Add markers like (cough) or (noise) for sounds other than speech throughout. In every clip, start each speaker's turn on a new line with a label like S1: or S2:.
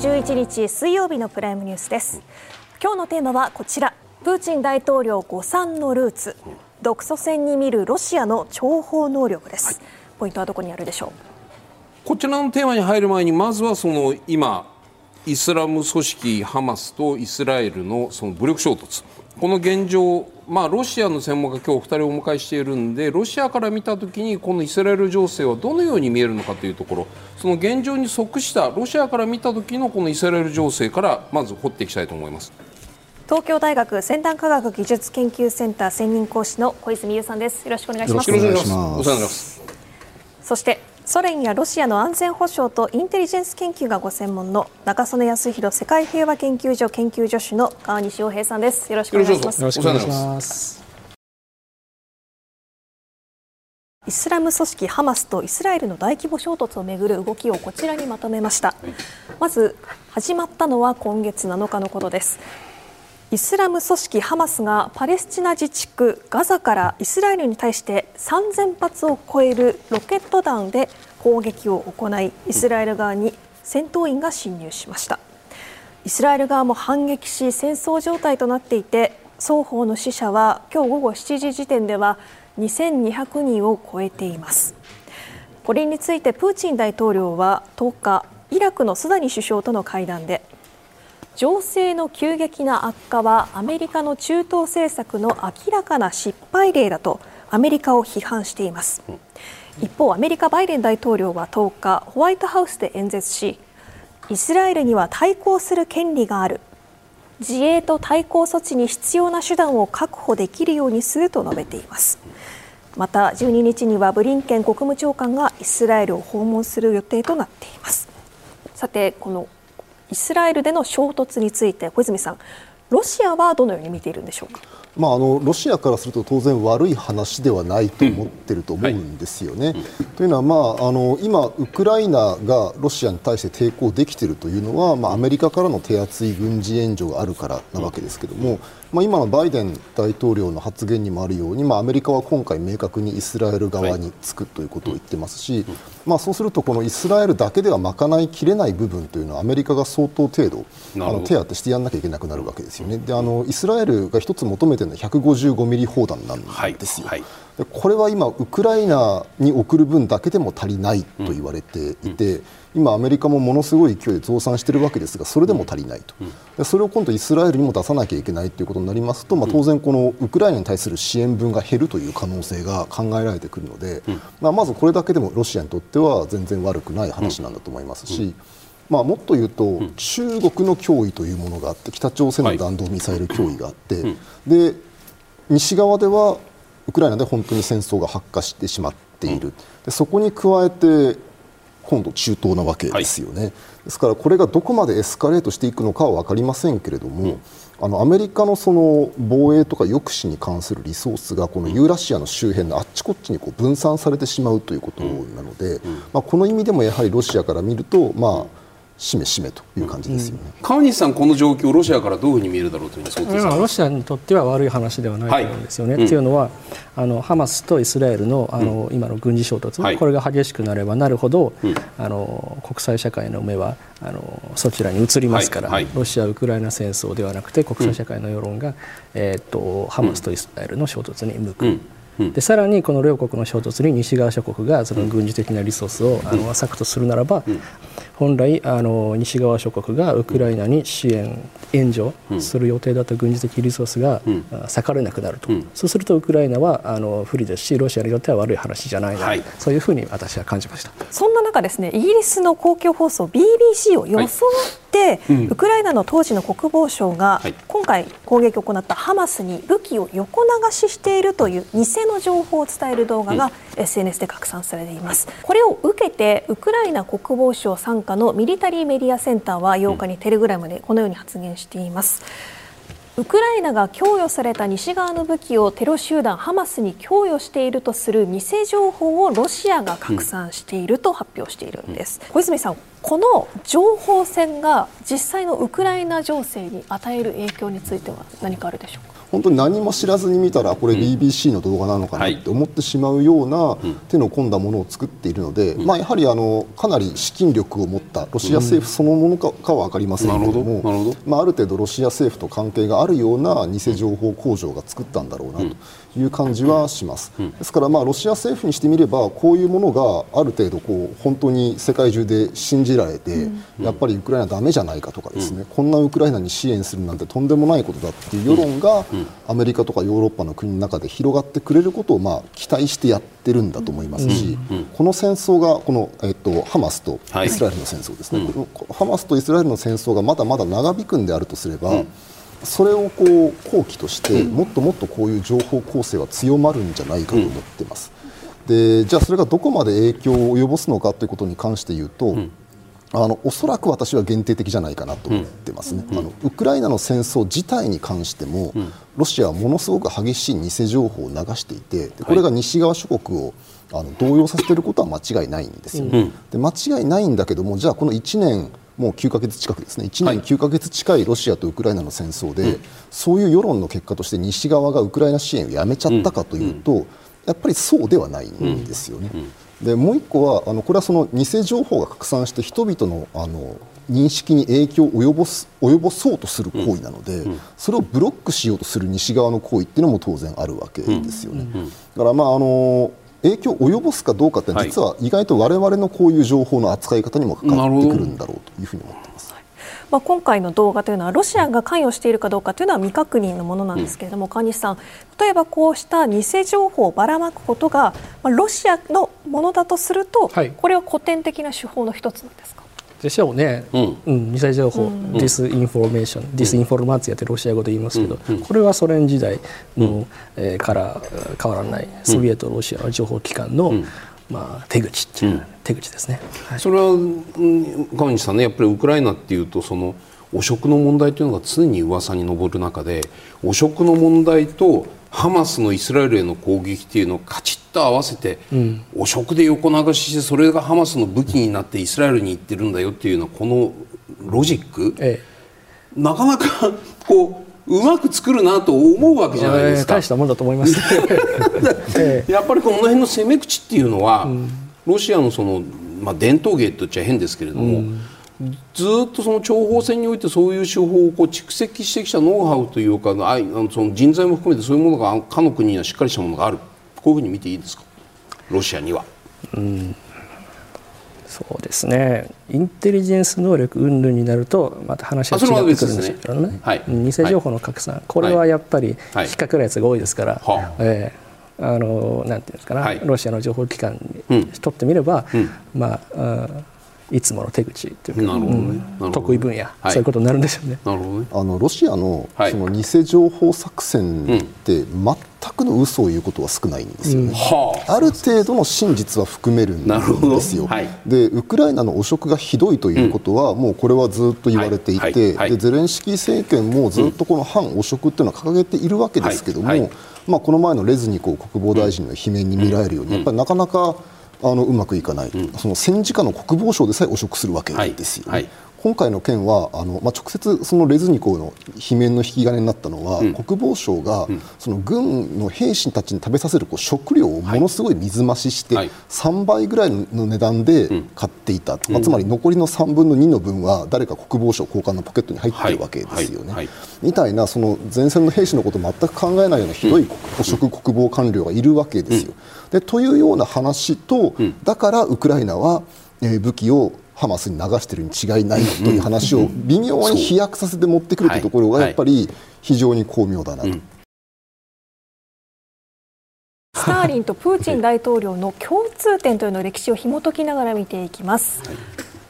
S1: 10月11日水曜日のプライムニュースです。今日のテーマはこちら。プーチン大統領誤算のルーツ。独ソ戦に見るロシアの諜報能力です、はい、ポイントはどこにあるでしょう？
S2: こちらのテーマに入る前にまずはその今イスラム組織ハマスとイスラエルのその武力衝突。この現状、まあ、ロシアの専門家今日2人お迎えしているんでロシアから見たときにこのイスラエル情勢はどのように見えるのかというところその現状に即したロシアから見たときのこのイスラエル情勢からまず掘っていきたいと思います。
S1: 東京大学先端科学技術研究センター専任講師の小泉優さんです。よろしくお願いします。よろしくお願いします。そしてソ連やロシアの安全保障とインテリジェンス研究がご専門の中曽根康弘世界平和研究所研究助手の川西洋平さんです。よろしくお願いします。よろしくお願いします。イスラム組織ハマスとイスラエルの大規模衝突をめぐる動きをこちらにまとめました、まず始まったのは今月7日のことですイスラム組織ハマスがパレスチナ自治区ガザからイスラエルに対して3000発を超えるロケット弾で攻撃を行いイスラエル側に戦闘員が侵入しました。イスラエル側も反撃し戦争状態となっていて双方の死者は今日午後7時時点では2200人を超えています。これについてプーチン大統領は10日イラクのスダニ首相との会談で情勢の急激な悪化はアメリカの中東政策の明らかな失敗例だとアメリカを批判しています。一方アメリカバイデン大統領は10日ホワイトハウスで演説しイスラエルには対抗する権利がある。自衛と対抗措置に必要な手段を確保できるようにすると述べています。また12日にはブリンケン国務長官がイスラエルを訪問する予定となっています。さてこのイスラエルでの衝突について小泉さんロシアはどのように見ているんでしょうか？
S3: まあ、あのロシアからすると当然悪い話ではないと思ってると思うんですよね。はい、というのは、まあ、あの今、ウクライナがロシアに対して抵抗できているというのは、まあ、アメリカからの手厚い軍事援助があるからなわけですけれども、まあ、今のバイデン大統領の発言にもあるように、まあ、アメリカは今回明確にイスラエル側につくということを言ってますし、まあ、そうするとこのイスラエルだけでは賄いきれない部分というのはアメリカが相当程度あの手当てしてやらなきゃいけなくなるわけですよね。であのイスラエルが一つ求めているのは155ミリ砲弾なんですよ。はいはい。これは今、ウクライナに送る分だけでも足りないと言われていて、うん、今、アメリカもものすごい勢いで増産しているわけですがそれでも足りないと、うん、それを今度イスラエルにも出さなきゃいけないということになりますと、まあ、当然、このウクライナに対する支援分が減るという可能性が考えられてくるので、うん、まあ、まずこれだけでもロシアにとっては全然悪くない話なんだと思いますし。まあ、もっと言うと、中国の脅威というものがあって北朝鮮の弾道ミサイル脅威があって、で西側ではウクライナで本当に戦争が発火してしまっている、でそこに加えて今度、中東なわけですよね、はい、ですからこれがどこまでエスカレートしていくのかは分かりませんけれども、うん、あのアメリカのその防衛とか抑止に関するリソースがこのユーラシアの周辺のあっちこっちにこう分散されてしまうということなので、まあ、この意味でもやはりロシアから見ると、まあしめしめという感じですよね、
S2: うん、川西さん、この状況、ロシアからどういうふうに見えるだろうという
S4: ロシアにとっては悪い話ではないと思うんですよね。はい、というのはあのハマスとイスラエルのあの、うん、今の軍事衝突、はい、これが激しくなればなるほど、うん、あの国際社会の目はあのそちらに移りますから、はい、ロシア・ウクライナ戦争ではなくて国際社会の世論が、えー、っとハマスとイスラエルの衝突に向く。でさらにこの両国の衝突に西側諸国がその軍事的なリソースをあの割くとするならば、本来あの西側諸国がウクライナに支援援助する予定だった軍事的リソースが割かれなくなると、うん、そうするとウクライナはあの不利ですしロシアによっては悪い話じゃないな、はい、そういうふうに私は感じました。
S1: そんな中ですねイギリスの公共放送 BBC を装って、はい、ウクライナの当時の国防省が、今回攻撃を行ったハマスに武器を横流ししているという偽の情報を伝える動画が SNS で拡散されています、これを受けてウクライナ国防省傘下のミリタリーメディアセンターは8日にテレグラムでこのように発言しています。ウクライナが供与された西側の武器をテロ集団ハマスに供与しているとする偽情報をロシアが拡散していると発表しているんです、うん、小泉さんこの情報戦が実際のウクライナ情勢に与える影響については何かあるでしょうか？
S3: 本当に何も知らずに見たらこれ BBC の動画なのかなって思ってしまうような手の込んだものを作っているので、まあ、やはりあのかなり資金力を持ったロシア政府そのものかかは分かりませんけれども、まあ、ある程度ロシア政府と関係があるような偽情報工場が作ったんだろうなという感じはします。ですからまあロシア政府にしてみればこういうものがある程度こう本当に世界中で信じられて、やっぱりウクライナだめじゃないかとかですね、こんなウクライナに支援するなんてとんでもないことだっていう世論がアメリカとかヨーロッパの国の中で広がってくれることをまあ期待してやってるんだと思いますし、この戦争がこの、えっと、ハマスとイスラエルの戦争ですね、ハマスとイスラエルの戦争がまだまだ長引くんであるとすれば、それをこう好機としてもっともっとこういう情報構成は強まるんじゃないかと思っています。でじゃあそれがどこまで影響を及ぼすのかということに関して言うと、あのおそらく私は限定的じゃないかなと思ってますね、うん、あのウクライナの戦争自体に関しても、うん、ロシアはものすごく激しい偽情報を流していてこれが西側諸国をあの動揺させていることは間違いないんですよ、ね、うん、で間違いないんだけどもじゃあこの1年もう9か月近くですね。1年9か月近いロシアとウクライナの戦争で、はい、そういう世論の結果として西側がウクライナ支援をやめちゃったかというと、やっぱりそうではないんですよね。でもう一個はあのこれはその偽情報が拡散して人々のあの認識に影響を及ぼす及ぼそうとする行為なので、うん、それをブロックしようとする西側の行為っていうのも当然あるわけですよね。だからまああの影響を及ぼすかどうかって実は意外と我々のこういう情報の扱い方にもかかってくるんだろうというふうに思っています。
S1: まあ、今回の動画というのはロシアが関与しているかどうかというのは未確認のものなんですけれども、うん、川西さん、例えばこうした偽情報をばらまくことが、まあ、ロシアのものだとすると、はい、これは古典的な手法の一つなんですか？
S4: でしょうね、うん。うん、偽情報、うん、 disinformation、дезинформацияってロシア語で言いますけど、うん、これはソ連時代の、うん、えー、から変わらないソビエト、ロシアの情報機関の、まあ、手口っていう、手口ですね、
S2: はい、それは川西さんねやっぱりウクライナっていうとその汚職の問題というのが常に噂に上る中で汚職の問題とハマスのイスラエルへの攻撃っていうのをカチッと合わせて、うん、汚職で横流ししてそれがハマスの武器になってイスラエルに行ってるんだよっていうのはこのロジック、ええ、なかなかこううまく作るなと思うわけじゃないですか。
S4: 大したもんだと思います。(laughs)
S2: やっぱりこの辺の攻め口っていうのは、うん、ロシアのその、まあ、伝統芸と言っちゃ変ですけれども、うんずっとその諜報戦においてそういう手法をこう蓄積してきたノウハウというかあのその人材も含めてそういうものがかの国にはしっかりしたものがある。こういうふうに見ていいですか？ロシアには。うん。
S4: そうですね。インテリジェンス能力云々になるとまた話が違ってくるんですけどね、ねはい、偽情報の拡散、はい、これはやっぱり引っかかるやつが多いですから、はい、えー、あのなんていうんですかな、はい、ロシアの情報機関にとってみれば、うん、まあいつもの手口というか、ね。うん、得意分野、はい、そういうことになるんですよね。
S3: なるほどね。あのロシアのその偽情報作戦って全くの嘘を言うことは少ないんですよね。うん、あ。る程度の真実は含めるんですよ。はい、でウクライナの汚職がひどいということは、もうこれはずっと言われていて、でゼレンスキー政権もずっとこの反汚職っていうのは掲げているわけですけども、まあ、この前のレズニコ国防大臣の罷免に見られるように、やっぱりなかなかあのうまくいかない、うん、その戦時下の国防省でさえ汚職するわけですよね。はい。はい今回の件はあの、まあ、直接そのレズニコフの罷免の引き金になったのは、うん、国防省が、うん、その軍の兵士たちに食べさせるこう食料をものすごい水増しして、はい、3倍ぐらいの値段で買っていた、うん、まあ、つまり残りの3分の2の分は誰か国防省高官のポケットに入っているわけですよね。はい。はい、みたいなその前線の兵士のことを全く考えないようなひどい汚職国防官僚がいるわけですよ。でというような話と、だからウクライナは、えー、武器をハマスに流しているに違いないという話を微妙に飛躍させて持ってくるというところがやっぱり非常に巧妙だなと。
S1: スターリンとプーチン大統領の共通点というのを歴史を紐解きながら見ていきます。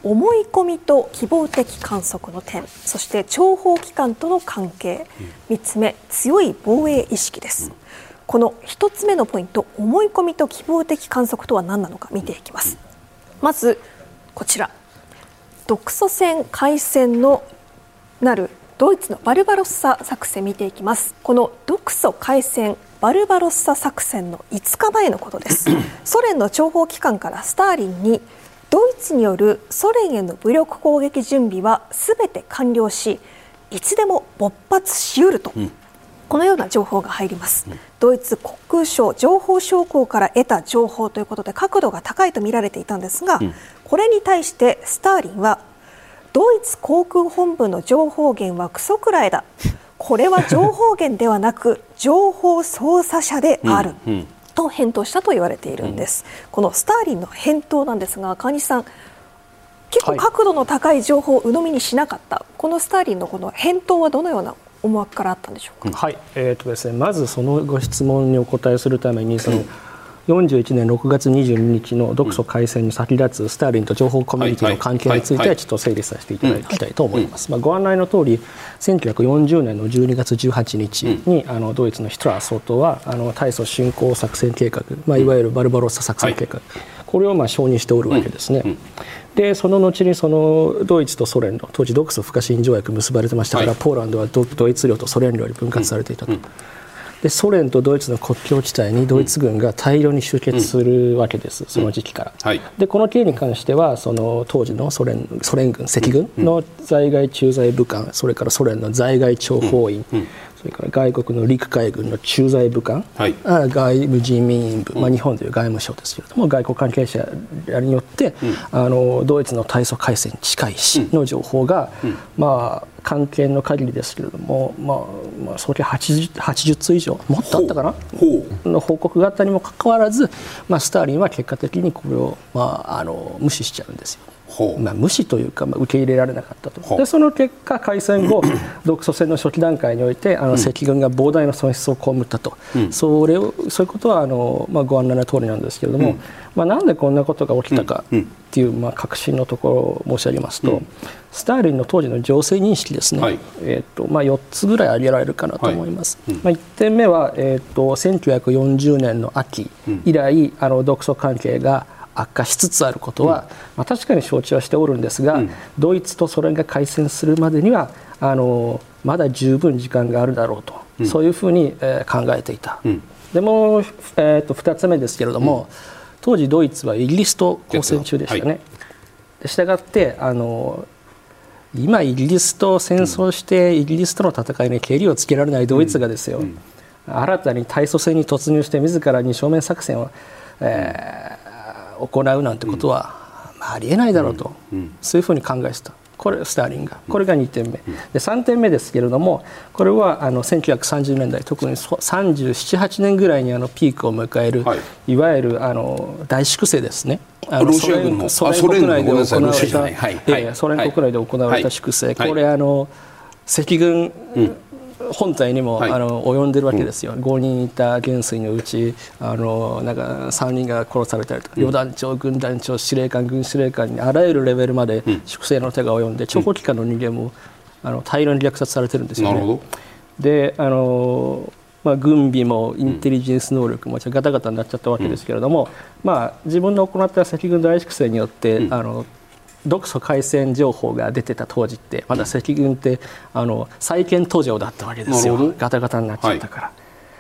S1: 思い込みと希望的観測の点そして諜報機関との関係。3つ目強い防衛意識です。この1つ目のポイント思い込みと希望的観測とは何なのか見ていきます。まずこちら独ソ戦開戦のなるドイツのバルバロッサ作戦見ていきます。この独ソ開戦バルバロッサ作戦の5日前のことです。(clears throat) ソ連の諜報機関からスターリンにドイツによるソ連への武力攻撃準備はすべて完了しいつでも勃発しうるとこのような情報が入ります、ドイツ国空省情報将校から得た情報ということで角度が高いと見られていたんですが、これに対してスターリンはドイツ航空本部の情報源はクソくらいだ。これは情報源ではなく (laughs) 情報操作者である、うんうん、と返答したと言われているんです、うん、このスターリンの返答なんですが川西さん結構角度の高い情報を鵜呑みにしなかった、はい、このスターリンのこの返答はどのような思惑からあったんでしょうか、
S4: はい。えーとですね、まずそのご質問にお答えするためにその、41年6月22日の独ソ開戦に先立つスターリンと情報コミュニティの関係についてはちょっと整理させていただきたいと思います。まあ、ご案内の通り1940年の12月18日にあのドイツのヒトラー総統はあの大祖侵攻作戦計画、まあ、いわゆるバルバロッサ作戦計画、これをまあ承認しておるわけですね。でその後にそのドイツとソ連の当時独ソ不可侵条約結ばれてましたから、ポーランドはドイツ領とソ連領に分割されていたと。でソ連とドイツの国境地帯にドイツ軍が大量に集結するわけです、その時期から。はい、でこの件に関してはその当時のソ連ソ連軍赤軍の在外駐在武官それからソ連の在外諜報員、それから外国の陸海軍の駐在武官、はい、外務人民員部、まあ、日本という外務省ですけれども外国関係者によって、うん、あのドイツの大祖海戦近いしの情報が、うん、まあ、関係の限りですけれども、まあまあ、それ 80, 80通以上もっとあったかな？の報告があったにもかかわらず、まあ、スターリンは結果的にこれを、まあ、あの無視しちゃうんですよ。まあ、無視というか、まあ、受け入れられなかったと。でその結果開戦後 (clears throat) 独ソ戦の初期段階においてあの赤軍が膨大な損失を被ったと、うん、それをそういうことはあの、まあ、ご案内の通りなんですけれども、うん、まあ、なんでこんなことが起きたかっていう、まあ、確信のところを申し上げますと、うん、スターリンの当時の情勢認識ですね、はい、えーとまあ、4つぐらい挙げられるかなと思います。はい、まあ、1点目は、えーと、1940年の秋以来、あの独ソ関係が悪化しつつあることは、まあ、確かに承知はしておるんですが、ドイツとソ連が開戦するまでにはあのまだ十分時間があるだろうと、そういうふうに、えー、考えていた。でも、えーと、2つ目ですけれども、当時ドイツはイギリスと交戦中でしたね。したがってあの今イギリスと戦争してイギリスとの戦いにけりをつけられないドイツがですよ、新たに大祖戦に突入して自ら二正面作戦を、えー、行うなんてことは、まあ、ありえないだろうと、そういうふうに考えてた。これスターリンが。これが2点目。で3点目ですけれどもこれはあの1930年代特に378年ぐらいにあのピークを迎える、はい、いわゆるあの大粛清ですね。
S2: あのソ連
S4: ソ連国内で行われたソ連国内で行われた粛清、これあの赤軍、本体にも、はい、あの及んでるわけですよ、うん、5人いた元帥のうちあのなんか3人が殺されたりとか、うん、団長、軍団長、司令官、軍司令官にあらゆるレベルまで粛清の手が及んで、諜報機関の人間もあの大量に虐殺されてるんですよね。であのまあ、軍備もインテリジェンス能力もガタガタになっちゃったわけですけれども、まあ、自分の行った赤軍大粛清によって、あの独ソ開戦情報が出てた当時ってまだ赤軍ってあの再建途上だったわけですよ。ガタガタになっちゃったから。はい、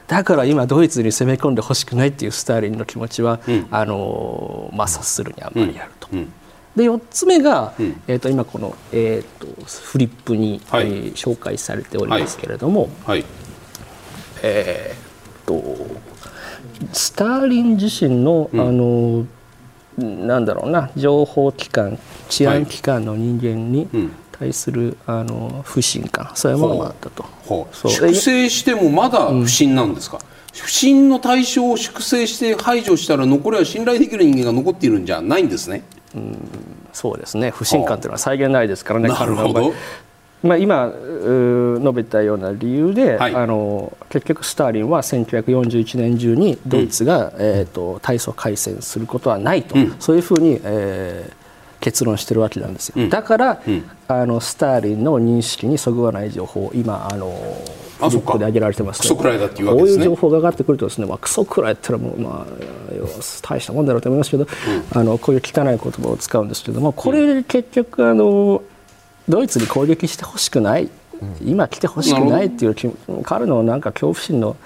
S4: だから今ドイツに攻め込んでほしくないっていうスターリンの気持ちは、うん、あのまあ、察するにあんまりあると。うん。うん、で4つ目が、えー、と今この、えー、とフリップに、はい、えー、紹介されておりますけれども、はい、えー、とスターリン自身の、あのなんだろうな情報機関治安機関の人間に対する、あの不信感そういうものがあったと。
S2: 粛清してもまだ不信なんですか、うん、不信の対象を粛清して排除したら残りは信頼できる人間が残っているんじゃないんですね。
S4: うん。そうですね。不信感というのは再現ないですからね、彼の場合。まあ、今述べたような理由で、はい、あの結局スターリンは1941年中にドイツが、うん、えーと、大祖開戦することはないと、うん、そういうふうに、えー、結論してるわけなんですよ、うん、だから、あのスターリンの認識にそぐわない情報今あのフリップで挙げられてます
S2: けど、ね、
S4: こういう情報が上がってくるとですね、まあ、クソくらいったらもう、まあ、大したもんだろうと思いますけど、あのこういう汚い言葉を使うんですけどもこれ結局あのドイツに攻撃してほしくない、今来てほしくないっていう彼のなんか恐怖心の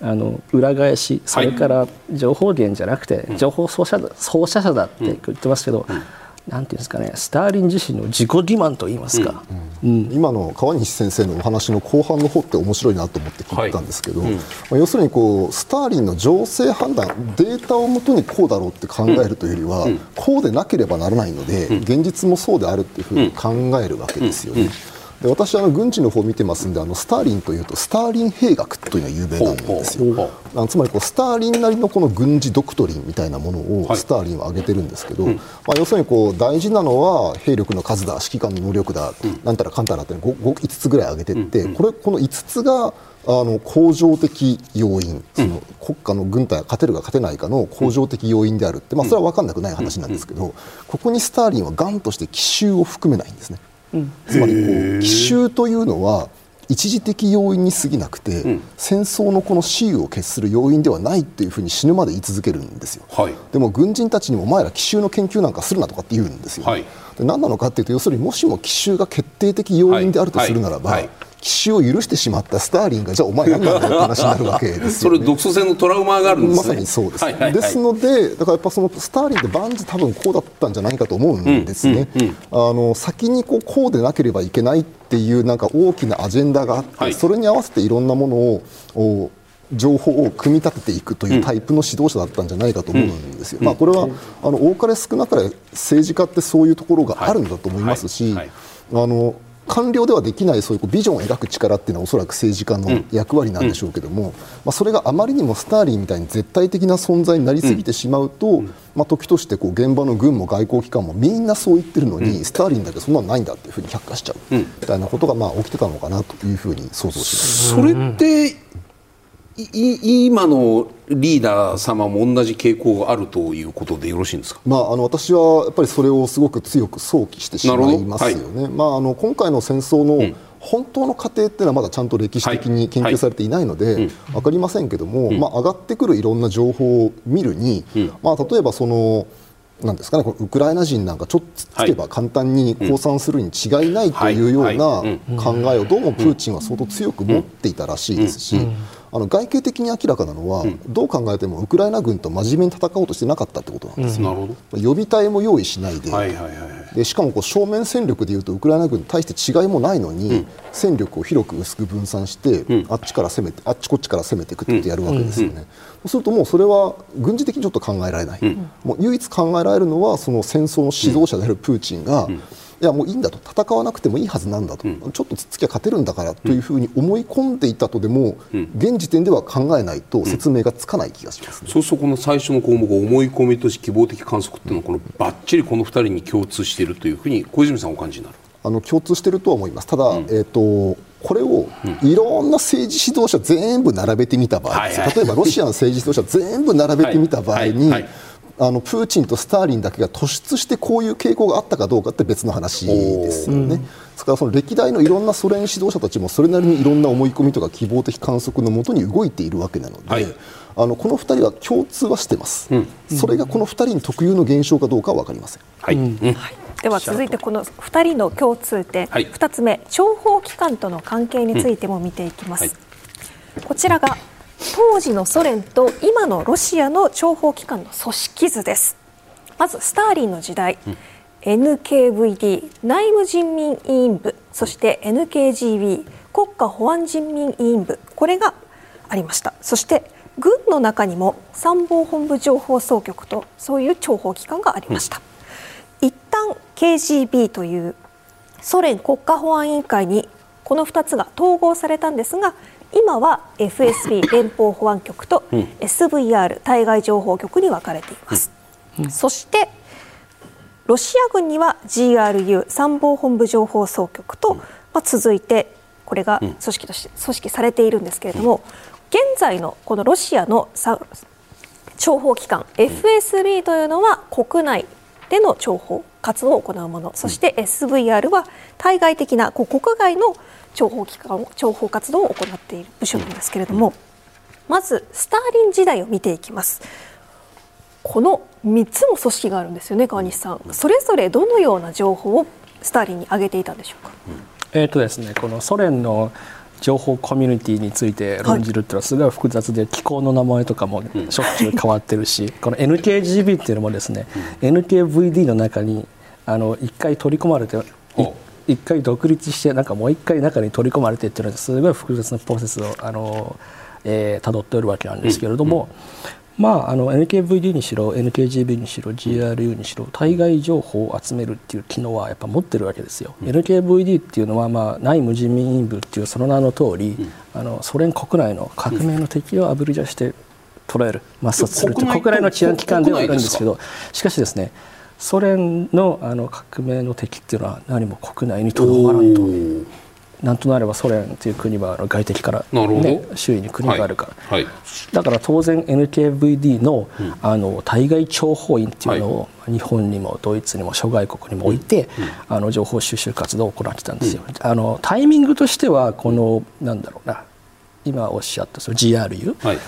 S4: あの裏返しそれから情報源じゃなくて情報操作者だって言ってますけど、なんていうんですかねスターリン自身の自己欺瞞といいますか、
S3: うん、今の川西先生のお話の後半の方って面白いなと思って聞いたんですけど、はい。うん、まあ、要するにこうスターリンの情勢判断データをもとにこうだろうって考えるというよりは、うん、こうでなければならないので、現実もそうであるっていうふうに考えるわけですよね。で私あの軍事の方を見てますんであのスターリンというとスターリン兵学というのは有名なんですよ。あのつまりこうスターリンなりのこの軍事ドクトリンみたいなものをスターリンは挙げてるんですけど、はい、まあ、要するにこう大事なのは兵力の数だ指揮官の能力だ、うん、なんたらかんたらって 5, 5, つぐらい挙げてって、うん、これこの5つがあの恒常的要因、その国家の軍隊が勝てるか勝てないかの恒常的要因であるって、まあ、それは分かんなくない話なんですけど、ここにスターリンはがんとして奇襲を含めないんですね。つまりこう奇襲というのは一時的要因に過ぎなくて、うん、戦争のこの雌雄を決する要因ではないっていうふうに死ぬまで言い続けるんですよ、はい、でも軍人たちにもお前ら奇襲の研究なんかするなとかって言うんですよ、はい、で何なのかっていうと要するにもしも奇襲が決定的要因であるとするならば、はい奇襲を許してしまったスターリンがじゃあお前何なんだよって話になるわけですよ、ね、(laughs)
S2: それ独ソ戦のトラウマがあるんです、ね、
S3: まさにそうです、はいはいはい、ですのでだからやっぱそのスターリンって万事多分こうだったんじゃないかと思うんですね、うんうんうん、あの先にこうこうでなければいけないっていうなんか大きなアジェンダがあって、はい、それに合わせていろんなものを情報を組み立てていくというタイプの指導者だったんじゃないかと思うんですよ、うん、まあ、これはあの多かれ少なかれ政治家ってそういうところがあるんだと思いますし、はいはい、あの官僚ではできないそういうビジョンを描く力っていうのはおそらく政治家の役割なんでしょうけども、うん、まあ、それがあまりにもスターリンみたいに絶対的な存在になりすぎてしまうと、うん、まあ、時としてこう現場の軍も外交機関もみんなそう言ってるのに、うん、スターリンだけそんなのないんだっていうふうに却下しちゃうみたいなことがまあ起きてたのかなというふうに想像します。
S2: それって今のリーダー様も同じ傾向があるということでよろしいんですか、
S3: まあ、あの私はやっぱりそれをすごく強く想起してしまいますよね。はい、まあ、あの今回の戦争の本当の過程っていうのはまだちゃんと歴史的に研究されていないので、分かりませんけども、まあ、上がってくるいろんな情報を見るに、まあ、例えばその。なんですかね、ウクライナ人なんかちょっとつけば簡単に降参するに違いないというような考えをどうもプーチンは相当強く持っていたらしいですし、あの外形的に明らかなのは、うん、どう考えてもウクライナ軍と真面目に戦おうとしてなかったってことなんですよ、うん、予備隊も用意しないで。はいはいはい、でしかもこう正面戦力でいうとウクライナ軍に対して違いもないのに、うん、戦力を広く薄く分散して、あっちから攻めてあっちこっちから攻めていくってやるわけですよね、そうするともうそれは軍事的にちょっと考えられない、もう唯一考えられるのはその戦争の指導者であるプーチンが、いやもういいんだと。戦わなくてもいいはずなんだと、うん、ちょっとつっつきゃ勝てるんだからというふうに思い込んでいたとでも、うん、現時点では考えないと説明がつかない気がします、
S2: ね、そうするとこの最初の項目思い込みとし希望的観測っていうのはこのばっちりこの2人に共通しているというふうに小泉さんお感じになる？
S3: あの共通しているとは思います。ただ、うん、えーと、これをいろんな政治指導者全部並べてみた場合、例えばロシアの政治指導者全部並べてみた場合に、はいはいあのプーチンとスターリンだけが突出してこういう傾向があったかどうかって別の話ですよね。ですからその歴代のいろんなソ連指導者たちもそれなりにいろんな思い込みとか希望的観測のもとに動いているわけなので、はい、あのこの2人は共通はしてます、うん、それがこの2人に特有の現象かどうかは分かりません。はい、うん。
S1: はい、では続いてこの2人の共通点、はい、2つ目諜報機関との関係についても見ていきます。こちらが当時のソ連と今のロシアの諜報機関の組織図です。まずスターリンの時代、うん、NKVD 内務人民委員部。そして NKGB 国家保安人民委員部。これがありました。そして軍の中にも参謀本部情報総局とそういう諜報機関がありました、うん、一旦 KGB というソ連国家保安委員会にこの2つが統合されたんですが今は FSB (laughs) 連邦保安局と SVR 対外情報局に分かれています、うん。うん、そしてロシア軍には GRU 参謀本部情報総局と、まあ、続いてこれが組織として組織されているんですけれども現在のこのロシアの諜報機関 FSB というのは国内での諜報活動を行うもの。そして SVR は対外的な国外の諜報機関諜報活動を行っている部署なんですけれども、まずスターリン時代を見ていきます。この3つの組織があるんですよね川西さん。それぞれどのような情報をスターリンに上げていたんでしょうか、
S4: えーとですね、このソ連の情報コミュニティについて論じるっていうのはすごい複雑で機構の名前とかもしょっちゅう変わってるし、この NKGB っていうのもですね、NKVD の中にあの1回取り込まれて一回独立してなんかもう一回中に取り込まれてっていうのはすごい複雑なプロセスをあの、えー、辿っておるわけなんですけれども、まあ、あの NKVD にしろ NKGB にしろ GRU にしろ対外情報を集めるっていう機能はやっぱ持ってるわけですよ。うん、NKVD っていうのは、まあ、内務人民員部っていうその名の通り、うん、あのソ連国内の革命の敵をあぶり出して捉える。抹殺する国内の治安機関ではあるんですけどしかしですねソ連のあの革命の敵っていうのは何も国内にとどまらんと。なんとなればソ連という国は外敵から、ね、周囲に国があるから、はい。はい、だから当然 NKVD のうん、あの対外諜報員っていうのを、日本にもドイツにも諸外国にも置いて、うん、あの情報収集活動を行ってたんですよ、うん、あのタイミングとしてはこのなんだろうな今おっしゃったその GRU、はい、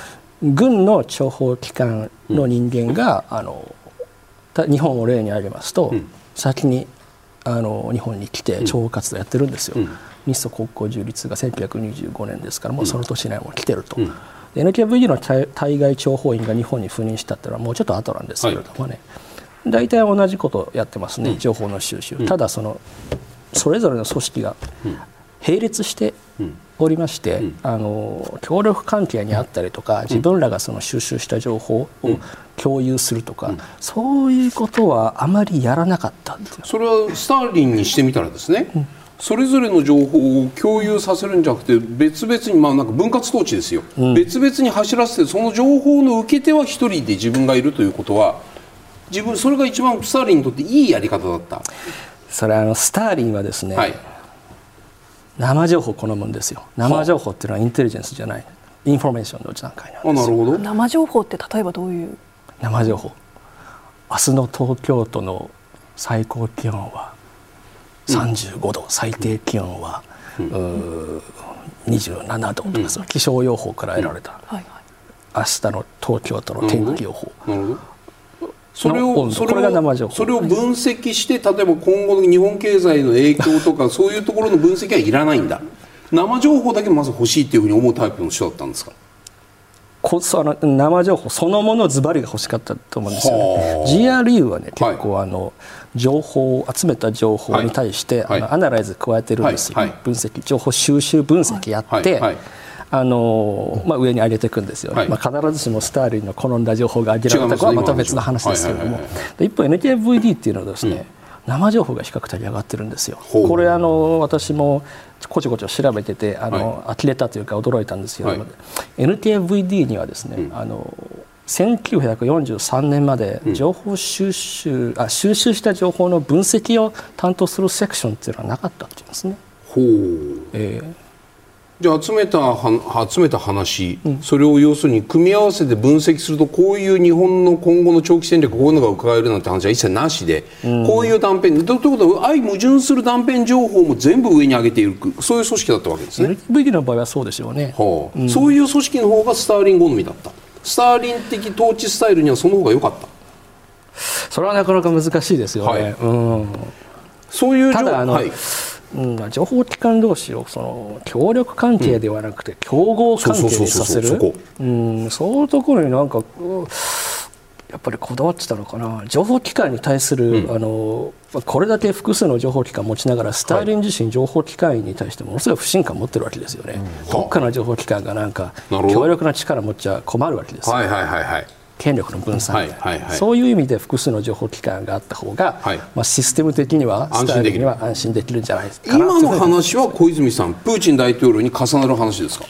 S4: 軍の諜報機関の人間が、あの日本を例に挙げますと、先にあの日本に来て諜報活動やってるんですよ。日ソ国交樹立が1925年ですからもうその年にはもう来てると、うん、NKVD の対外諜報員が日本に赴任したっていうのはもうちょっと後なんですけれどもね、はい、大体同じことをやってますね、うん、情報の収集、ただそのそれぞれの組織が並列しておりまして、あの協力関係にあったりとか自分らがその収集した情報を共有するとか、そういうことはあまりやらなかった
S2: それはスターリンにしてみたらですね、それぞれの情報を共有させるんじゃなくて別々に、まあ、なんか分割統治ですよ、うん、別々に走らせてその情報の受け手は1人で自分がいるということは自分それが一番スターリンにとっていいやり方だった。
S4: それあのスターリンはですね、はい、生情報好むんですよ。生情報っていうのはインテリジェンスじゃない。インフォメーションの段階なんです
S2: なるほど。
S1: 生情報って例えばどういう？
S4: 生情報。明日の東京都の最高気温は35度、最低気温は、うん、27度とか、その気象予報から得られた、はい明日の東京都の天気予報。
S2: それをそれをそれを分析して例えば今後の日本経済の影響とか (laughs) そういうところの分析はいらないんだ。生情報だけまず欲しいっていうふうに思うタイプの人だったんですか？
S4: こその生情報そのものズバリが欲しかったと思うんですよね。GRU はね結構あの、情報を集めた情報に対して、はい、あのアナライズ加えてるんですよ、はい、分析情報収集分析やって、あのまあ、上に上げていくんですよ、ね、まあ、必ずしもスターリンの好んだ情報が上げられたかはまた別の話ですけれども、一方 NKVD っていうのはですね、うん。生情報が比較的上がってるんですよ。これあの私もこちょこちょ調べててあの、はい、呆れたというか驚いたんですけど、はい、NTFVD にはですね、うん、あの1943年まで情報収集、うん、あ収集した情報の分析を担当するセクションっていうのはなかったっていうんですね。ほう。
S2: えーじゃあ集めたは集めた話、うん、それを要するに組み合わせて分析するとこういう日本の今後の長期戦略こういうのが伺えるなんて話は一切なしで、うん、こういう断片ということは相矛盾する断片情報も全部上に上げていくそういう組織だったわけですね。
S4: VD の場合はそうでしょうね、
S2: はあ。うん、そういう組織の方がスターリン好みだった。スターリン的統治スタイルにはその方が良かった。
S4: それはなかなか難しいですよね。はい、うん、
S2: そういう
S4: ただあの、はいうん、情報機関同士をその協力関係ではなくて競合関係にさせる？そういうところになんかやっぱりこだわってたのかな。情報機関に対する、うん、あのこれだけ複数の情報機関を持ちながらスターリン自身情報機関に対してものすごい不信感を持ってるわけですよね、うん、どっかの情報機関がなんか強力な力を持っちゃ困るわけですよ、はいはいはいはい権力の分散、はいはいはい、そういう意味で複数の情報機関があった方が、はい、まあ、システム的にはスタイルには安心できるんじゃないですか
S2: 今の話は小泉さんプーチン大統領に重なる話ですか？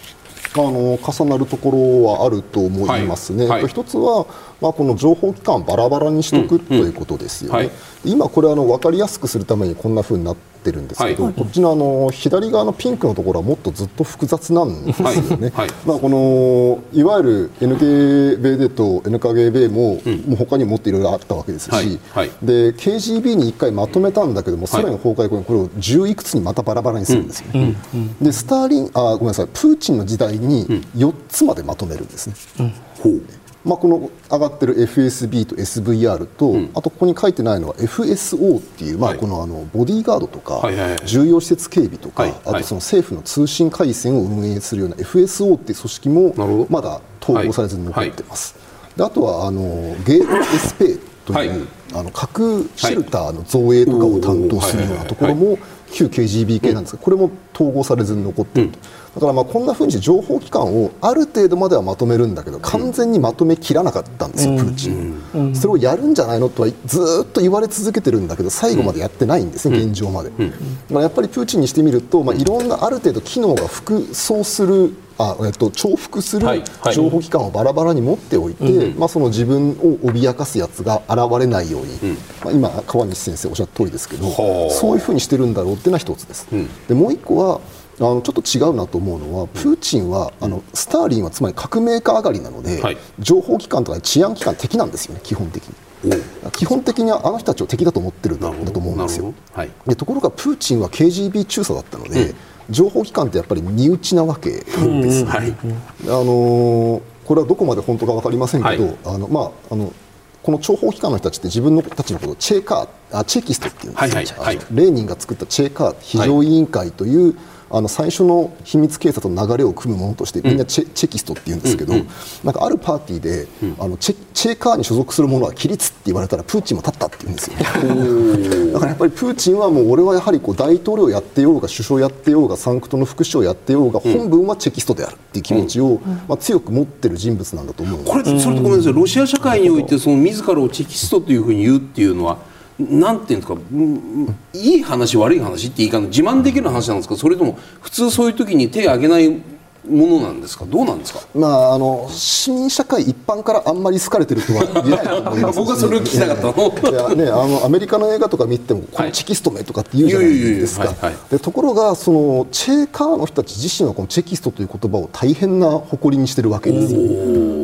S3: あの重なるところはあると思いますね、はい。はい、一つは、まあ、この情報機関バラバラにしておく、うん、ということですよね、はい、今、これあの分かりやすくするためにこんなふうになってるんですけど、こっちのあの左側のピンクのところはもっとずっと複雑なんですよね、まあ、このいわゆる NKBD と NKGB も,、もう他にもっといろいろあったわけですし、で KGB に1回まとめたんだけども、ソ連崩壊後にこれを10いくつにまたバラバラにするんですよね。でスターリンあごめんなさい。プーチンの時代に4つまでまとめるんですね。うんまあ、この上がってる FSB と SVR と、うん、あとここに書いてないのは FSO っていう、まあ、このあのボディーガードとか、重要施設警備とか、あとその政府の通信回線を運営するような FSO っていう組織もまだ統合されずに残ってます。であとはあのゲート SP という、あの核シェルターの造営とかを担当するようなところも旧 KGB 系なんですが、これも統合されずに残っていると、だからまあこんなふうに情報機関をある程度まではまとめるんだけど完全にまとめきらなかったんですよ、プーチン、それをやるんじゃないのとはずっと言われ続けてるんだけど最後までやってないんですね、現状まで、まあ、やっぱりプーチンにしてみると、まあ、いろんなある程度機能が複層するあえっと、重複する情報機関をバラバラに持っておいて、はいはい、まあ、その自分を脅かすやつが現れないように、うん、まあ、今、川西先生おっしゃった通りですけどそういうふうにしてるんだろうっていうのは一つです。うん、でもう一個はあのちょっと違うなと思うのはプーチンはあのスターリンはつまり革命家上がりなので、はい、情報機関とか治安機関敵なんですよね基本的に。基本的にはあの人たちを敵だと思ってるんだと思うんですよ、はい、でところがプーチンは KGB 中佐だったので、うん。情報機関ってやっぱり身内なわけです、ね、はい、あのこれはどこまで本当か分かりませんけど、はい、あのまああのこの諜報機関の人たちって自分のたちのことをチェーカーあチェキストっていうんですよ、はいはい、レーニンが作ったチェーカー非常委員会という、あの最初の秘密警察の流れを組むものとしてみんなチェ,、チェキストって言うんですけど、なんかあるパーティーで、あのチェチェカーに所属する者は規律って言われたらプーチンも立ったって言うんですよ。だからやっぱりプーチンはもう俺はやはりこう大統領やってようが首相やってようがサンクトの副首相やってようが本文はチェキストであるっていう気持ちを、まあ、強く持ってる人物なんだと思う
S2: これそれとごめんなさい。ロシア社会においてその自らをチェキストというふうに言うっていうのはなんていうんですか、いい話悪い話って言い方自慢できる話なんですか？それとも普通そういう時に手を挙げないものなんですか？どうなんですか、
S3: まあ、あの市民社会一般からあんまり好かれてるとは言えないと思います、(laughs)
S2: 僕はそれを聞きたかったの。
S3: いや、ね、あのアメリカの映画とか見てもこのチェキスト名とかって言うじゃないですか。でところがそのチェーカーの人たち自身はこのチェキストという言葉を大変な誇りにしてるわけです。よ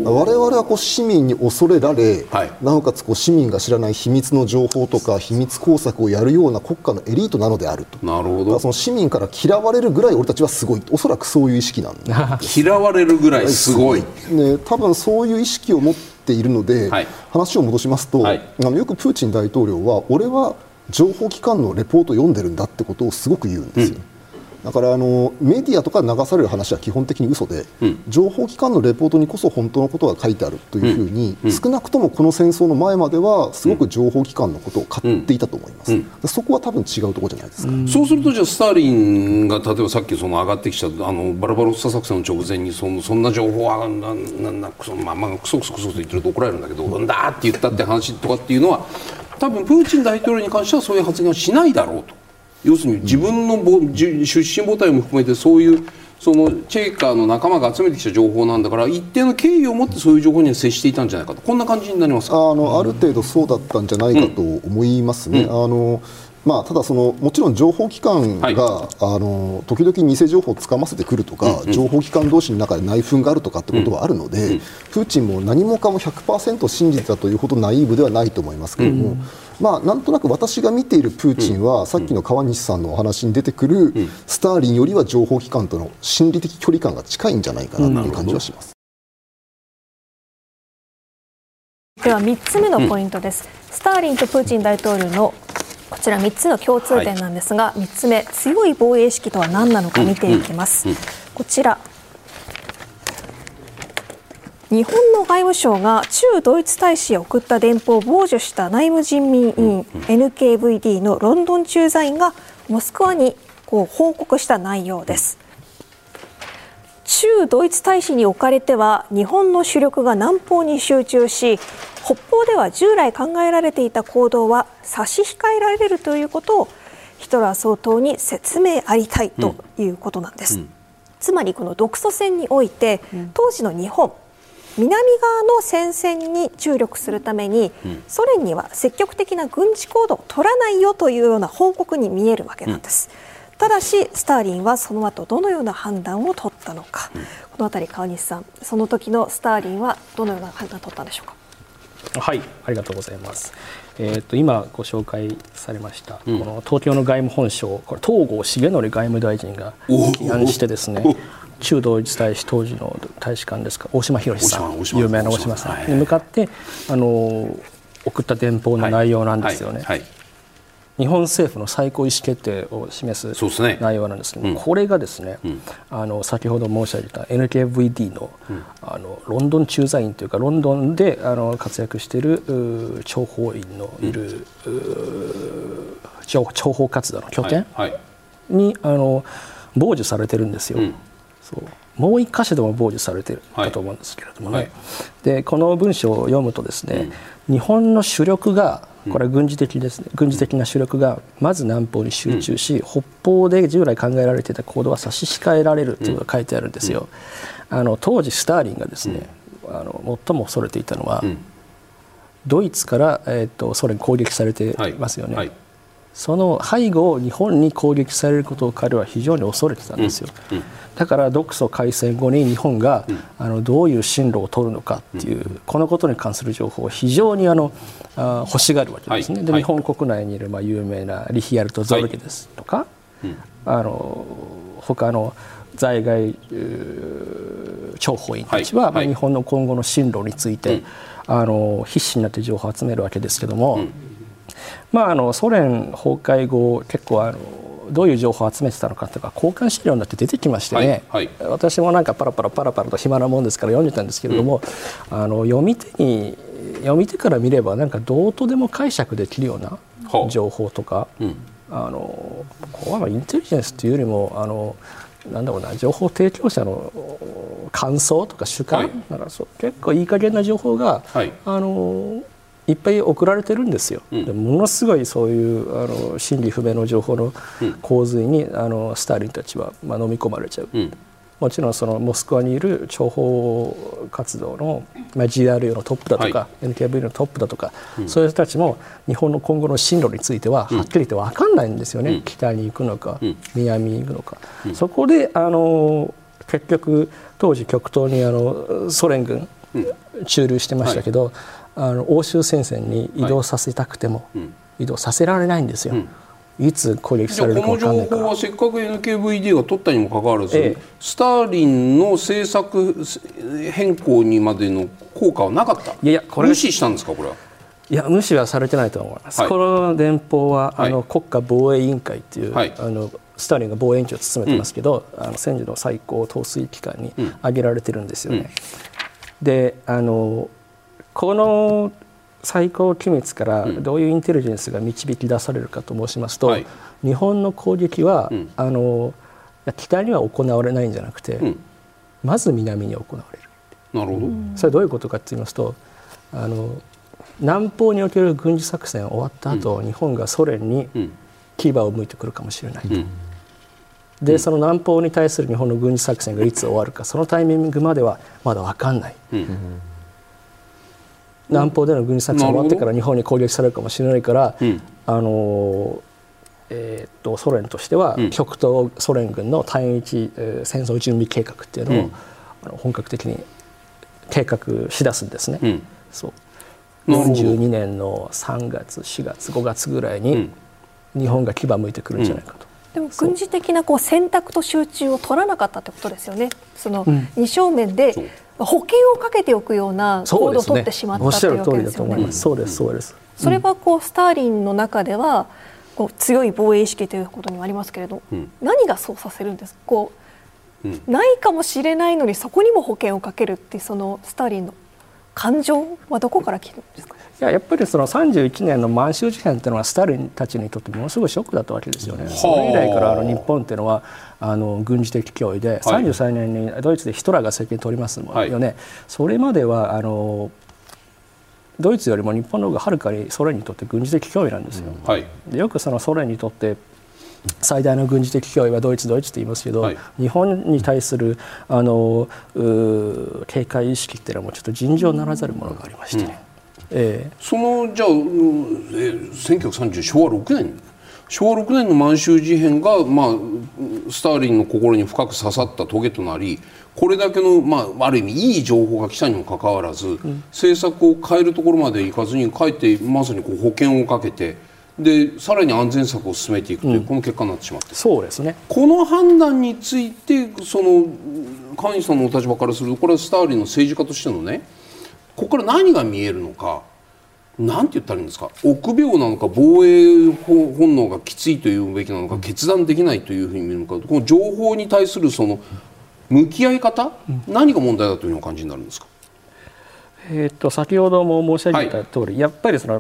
S3: 我々はこう市民に恐れられ、はい、なおかつこう市民が知らない秘密の情報とか秘密工作をやるような国家のエリートなのであると。
S2: なるほど。
S3: その市民から嫌われるぐらい俺たちはすごいおそらくそういう意識なんで
S2: 嫌われるぐらいすごい、
S3: ね、多分そういう意識を持っているので、はい、話を戻しますと、はい、あのよくプーチン大統領は俺は情報機関のレポートを読んでるんだってことをすごく言うんですよ。うんだからあのメディアとか流される話は基本的に嘘で、うん、情報機関のレポートにこそ本当のことが書いてあるというふうに、うん、少なくともこの戦争の前まではすごく情報機関のことを買っていたと思います、うん、そこは多分違うところじゃないですか、
S2: そうするとじゃあスターリンが例えばさっきその上がってきたあのバラバロッサ作戦の直前にそのそんな情報はなななそのまあまあクソクソクソと言ってると怒られるんだけどうんだって言ったって話とかっていうのは多分プーチン大統領に関してはそういう発言をしないだろうと。要するに自分の出身母体も含めてそういうそのチェイカーの仲間が集めてきた情報なんだから一定の敬意を持ってそういう情報には接していたんじゃないかと。こんな感じになりますか？
S3: あのある程度そうだったんじゃないかと思いますね。うん、あのまあ、ただその、もちろん情報機関が、はい、あの時々偽情報をつかませてくるとか、うんうん、情報機関同士の中で内紛があるとかってことはあるので、うん。うん、プーチンも何もかも100%信じてたというほどナイーブではないと思いますけれども、うん、まあ、なんとなく私が見ているプーチンは、さっきの川西さんのお話に出てくる、スターリンよりは情報機関との心理的距離感が近いんじゃないかなという感じはします。
S1: では3つ目のポイントです、スターリンとプーチン大統領のこちら3つの共通点なんですが、はい、3つ目強い防衛意識とは何なのか見ていきます、うんうん、こちら日本の外務省が駐ドイツ大使へ送った電報を傍受した内務人民委員 NKVD のロンドン駐在員がモスクワにこう報告した内容です。駐ドイツ大使におかれては日本の主力が南方に集中し北方では従来考えられていた行動は差し控えられるということをヒトラー総統に説明ありたいということなんです、うん、つまりこの独ソ戦において当時の日本南側の戦線に注力するために、ソ連には積極的な軍事行動を取らないよというような報告に見えるわけなんです。ただしスターリンはその後どのような判断を取ったのか、この辺り川西さんその時のスターリンはどのような判断を取ったんでしょうか？
S4: はい、ありがとうございます。えーと、今ご紹介されました、うん、この東京の外務本省これ東郷重則外務大臣が起案してですね中ドイツ大使当時の大使館ですか？大島博さん。有名な大島さん。に向かって、あの送った電報の内容なんですよね。日本政府の最高意思決定を示す内容なんですけど、これがですね、うん、あの先ほど申し上げた NKVD のうん、あのロンドン駐在員というかロンドンであの活躍している諜報員のいる、諜報活動の拠点、はい。はい、にあの傍受されてるんですよ。うん、そう。もう一箇所でも傍受されてるかと思うんですけれどもね、はい。はい、でこの文章を読むとですね、うん、日本の主力がこれは軍事的ですね、軍事的な主力がまず南方に集中し、うん、北方で従来考えられていた行動は差し控えられるということが書いてあるんですよ。あの当時スターリンがですね、あの最も恐れていたのは、ドイツから、えーと、ソ連攻撃されてますよね、はい。はい、その背後を日本に攻撃されることを彼は非常に恐れてたんですよ、うんうん、だから独ソ開戦後に日本が、うん、あのどういう進路を取るのかっていう、このことに関する情報を非常にあのあ欲しがるわけですね、はい、で日本国内にいるまあ有名なリヒアルト・ゾルゲですとか、あの他の在外諜報員たちは、まあ、日本の今後の進路について、あの必死になって情報を集めるわけですけども、まあ、あのソ連崩壊後結構あのどういう情報を集めてたのかとか交換資料になって出てきましてね、はいはい、私もなんかパラパラパラパラと暇なもんですから読んでたんですけれども、うん、あの読み手に読み手から見ればなんかどうとでも解釈できるような情報とか、うん、あのここはインテリジェンスというよりもあのなんだろうな情報提供者の感想とか主観、はい、だからそう結構いい加減な情報が、はい、あのいっぱい送られてるんですよ、うん、ものすごいそういうあの真理不明の情報の洪水に、あのスターリンたちは、まあ、飲み込まれちゃう、うん、もちろんそのモスクワにいる諜報活動の、まあ、GRU のトップだとか、はい、NKV のトップだとか、うん、そういう人たちも日本の今後の進路についてははっきり言って分かんないんですよね、うん、北に行くのか、うん、南に行くのか、そこであの結局当時極東にあのソ連軍駐留してましたけど、はい、あの欧州戦線に移動させたくても、移動させられないんですよ。いつ攻撃されるか分かんない。
S2: からこの情報はせっかく NKVD が取ったにもかかわらず、ええ、スターリンの政策変更にまでの効果はなかった？いやいやこれ無視したんですかこれは？
S4: いや無視はされてないと思います、はい、この電報はあの、はい、国家防衛委員会っていう、はい、あのスターリンが防衛委員長を務めてますけど、うん、あの戦時の最高統帥機関に挙げられてるんですよね。うん、であのこの最高機密からどういうインテリジェンスが導き出されるかと申しますと、うん、日本の攻撃は、うん、あの北には行われないんじゃなくて、うん、まず南に行われる。
S2: なるほど。
S4: それはどういうことかと言いますとあの南方における軍事作戦終わった後、日本がソ連に牙を向いてくるかもしれないと。でその南方に対する日本の軍事作戦がいつ終わるかそのタイミングまではまだ分かんない。南方での軍事作戦終わってから日本に攻撃されるかもしれないから、うん、あのえー、とソ連としては、極東ソ連軍の対日、えー、戦争準備計画っていうのを、あの本格的に計画しだすんですね。そう。42年の3月4月5月ぐらいに日本が牙向いてくるんじゃないかと。
S1: でも軍事的なこう選択と集中を取らなかったってことですよね。その二正面で保険をかけておくような行動を取ってしまったというわけですよね。
S4: そうですそうです。
S1: それはこうスターリンの中ではこう強い防衛意識ということにもありますけれど、うん、何がそうさせるんです？か。こう、うん、ないかもしれないのにそこにも保険をかけるってそのスターリンの感情はどこから来るんですか？
S4: いややっぱりその31年の満州事変というのはスターリンたちにとってものすごいショックだったわけですよね。それ以来からあの日本っていうのはあの軍事的脅威で、はい、33年にドイツでヒトラーが政権取りますよね、はい、それまではあのドイツよりも日本の方がはるかにソ連にとって軍事的脅威なんですよ。はい、でよくそのソ連にとって最大の軍事的脅威はドイツ、ドイツと言いますけど、はい、日本に対するあの警戒意識っていうのはもうちょっと尋常ならざるものがありましてね。
S2: うん、えー、そのじゃあ、えー、1930昭和6年？昭和6年の満州事変が、まあ、スターリンの心に深く刺さった棘となりこれだけの、まあ、ある意味いい情報が来たにもかかわらず、うん、政策を変えるところまでいかずにかえってまさにこう保険をかけてでさらに安全策を進めていくという、うん、この結果になってしまって。
S4: そうですね。
S2: この判断についてその菅井さんのお立場からするとこれはスターリンの政治家としてのねここから何が見えるのかなんて言ったらいいんですか？臆病なのか防衛本能がきついというべきなのか決断できないというふうに見るのかこの情報に対するその向き合い方、何が問題だというのを感じになるんですか？
S4: えー、と先ほども申し上げた通り、はい、やっぱりその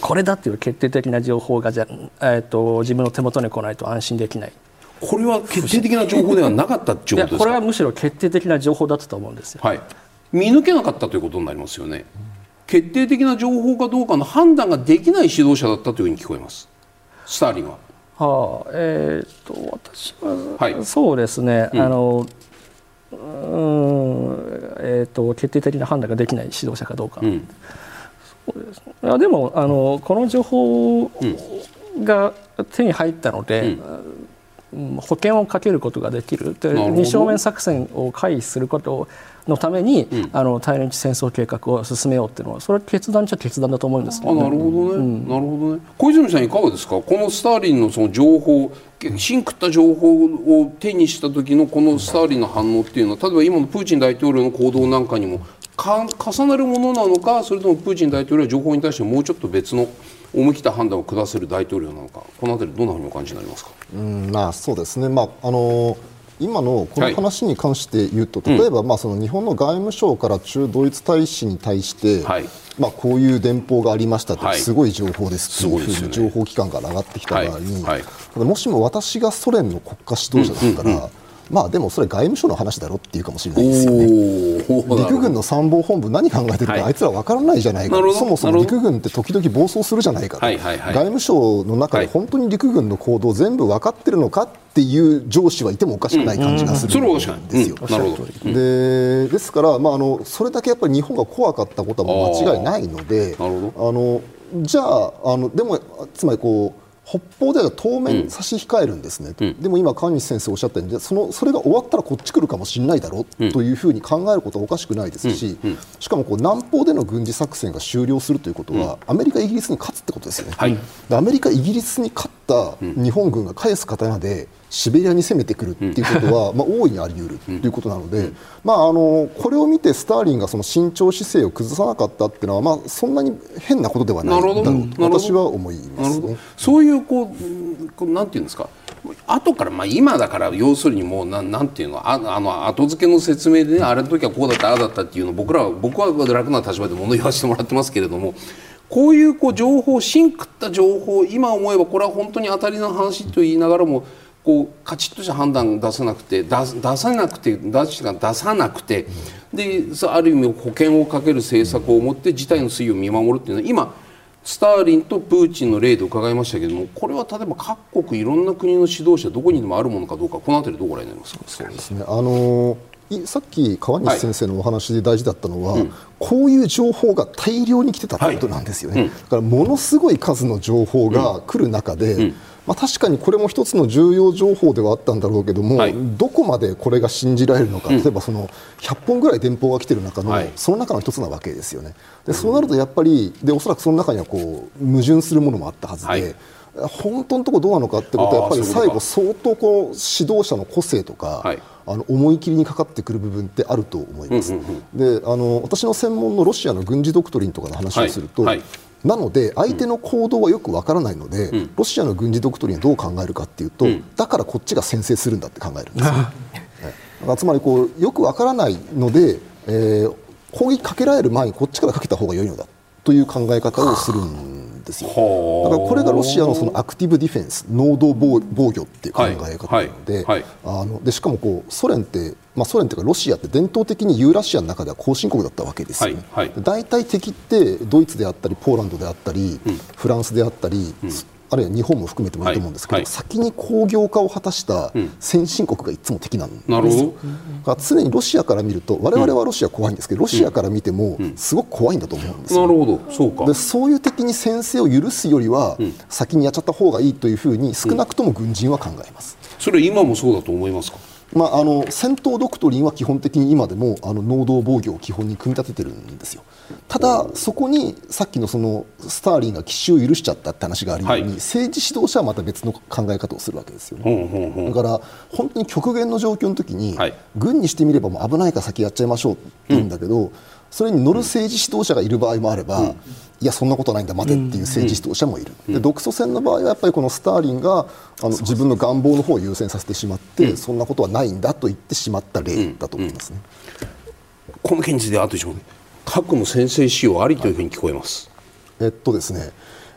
S4: これだという決定的な情報がじゃ、えーと、自分の手元に来ないと安心できない。
S2: これは決定的な情報ではなかったっていうことですか？
S4: これはむしろ決定的な情報だったと思うんですよ。
S2: はい、見抜けなかったということになりますよね。決定的な情報かどうかの判断ができない指導者だったというふうに聞こえます。スターリンは。
S4: はあ、えー、っと私は、はい、そうですね、うん、あのうんえー、っと決定的な判断ができない指導者かどうか。うん、そうですいやでもあのこの情報が手に入ったので、うん、保険をかけることができる。二正面作戦を回避することのために、うん、あの対日戦争計画を進めようっていうのはそれは決断じゃ決断だと思うんです
S2: けど、ね、あなるほどね、うん、なるほどね。小泉さんいかがですか？このスターリンのその情報芯食った情報を手にした時のこのスターリンの反応っていうのは例えば今のプーチン大統領の行動なんかにもか (laughs) 重なるものなのかそれともプーチン大統領は情報に対してもうちょっと別の思い切った判断を下せる大統領なのかこの辺りどんなふうにお感じになりますか？
S3: うんまあそうですね。まああのー今のこの話に関して言うと、はい、例えばまあその日本の外務省から中ドイツ大使に対して、はい、まあこういう電報がありましたと、すごい情報ですというふうに情報機関から上がってきた場合に、もしも私がソ連の国家指導者だったら、まあでもそれ外務省の話だろっていうかもしれないですよね。陸軍の参謀本部何考えてるか、はい、あいつら分からないじゃないか。そもそも陸軍って時々暴走するじゃないかと、はいはいはい、外務省の中で本当に陸軍の行動全部分かってるのかっていう上司はいてもおかしくない感じがするんですよ。でですから、まあ、あのそれだけやっぱり日本が怖かったことは間違いないのであのじゃああのでもつまりこう北方では当面差し控えるんですね、うん、でも今、川西先生おっしゃったようにそのそれが終わったらこっち来るかもしれないだろうというふうに考えることはおかしくないですし、しかもこう南方での軍事作戦が終了するということは、アメリカ、イギリスに勝つってことですよね、はい、アメリカ、イギリスに勝った日本軍が返す刀でシベリアに攻めてくるっていうことは、まあ、大いにあり得るということなので、まあ、あのこれを見てスターリンがその慎重姿勢を崩さなかったっていうのは、まあ、そんなに変なことではないだろうと私は思います、ね、
S2: そういうこうなんていうんですか？後から、まあ、今だから要するにもうななんていうの？ああの後付けの説明でねあれの時はこうだったああだったっていうのを僕らは僕は楽な立場で物言わせてもらってますけれどもこういうこう情報芯食った情報今思えばこれは本当に当たりの話と言いながらもこうカチッとした判断出さなくて出出さなくて出しが出さなくて、である意味保険をかける政策を持って事態の推移を見守るっていうのは今スターリンとプーチンの例で伺いましたけれどもこれは例えば各国いろんな国の指導者どこにでもあるものかどうかこの辺りどうご覧になりますか？
S3: そうですね。あのーさっき川西先生のお話で大事だったのは、はい。うん、こういう情報が大量に来てたということなんですよね、はい。うん、だからものすごい数の情報が来る中で、うんまあ、確かにこれも一つの重要情報ではあったんだろうけども、はい、どこまでこれが信じられるのか、例えばその100本ぐらい電報が来ている中の、はい、その中の一つなわけですよね。でそうなるとやっぱりでおそらくその中にはこう矛盾するものもあったはずで。はい。本当のところどうなのかってことはやっぱり最後相当こう指導者の個性とか、はい、あの思い切りにかかってくる部分ってあると思います。であの私の専門のロシアの軍事ドクトリンとかの話をすると、はいはいなので相手の行動はよくわからないので、うん、ロシアの軍事ドクトリンはどう考えるかというと、うん、だからこっちが先制するんだって考えるんですよ。つまりこうよくわからないので、えー、攻撃かけられる前にこっちからかけた方が良いのだという考え方をするんですよ。だからこれがロシアのそのアクティブディフェンス能動防御っていう考え方なので,、あのでしかもこうソ連ってまあ、ソ連というかロシアって伝統的にユーラシアの中では後進国だったわけですよね、はいはい、大体敵ってドイツであったりポーランドであったり、うん、フランスであったり、うん、あるいは日本も含めてもいいと思うんですけど、はい。はい、先に工業化を果たした先進国がいつも敵なんです。よ、うん、常にロシアから見ると我々はロシア怖いんですけど、ロシアから見てもすごく怖いんだと思うんですよ、
S2: なるほど。そうか。
S3: でそういう敵に先制を許すよりは、先にやっちゃった方がいいというふうに少なくとも軍人は考えます、
S2: それ今もそうだと思いますか？
S3: まあ、あの戦闘ドクトリンは基本的に今でもあの能動防御を基本に組み立ててるんですよ。ただ、そこにさっきのそのスターリンが奇襲を許しちゃったって話があるように、はい、政治指導者はまた別の考え方をするわけですよね。だから本当に極限の状況の時に、はい、軍にしてみればもう危ないから先やっちゃいましょうって言うんだけど、うん、それに乗る政治指導者がいる場合もあれば、うん。いやそんなことないんだ待てっていう政治指導者もいる、うん、で独ソ戦の場合はやっぱりこのスターリンがあの自分の願望の方を優先させてしまって、そんなことはないんだと言ってしまった例だと思いますね、
S2: この件についてはあと一核の先制使用ありというふうに聞こえます。
S3: えっとですね、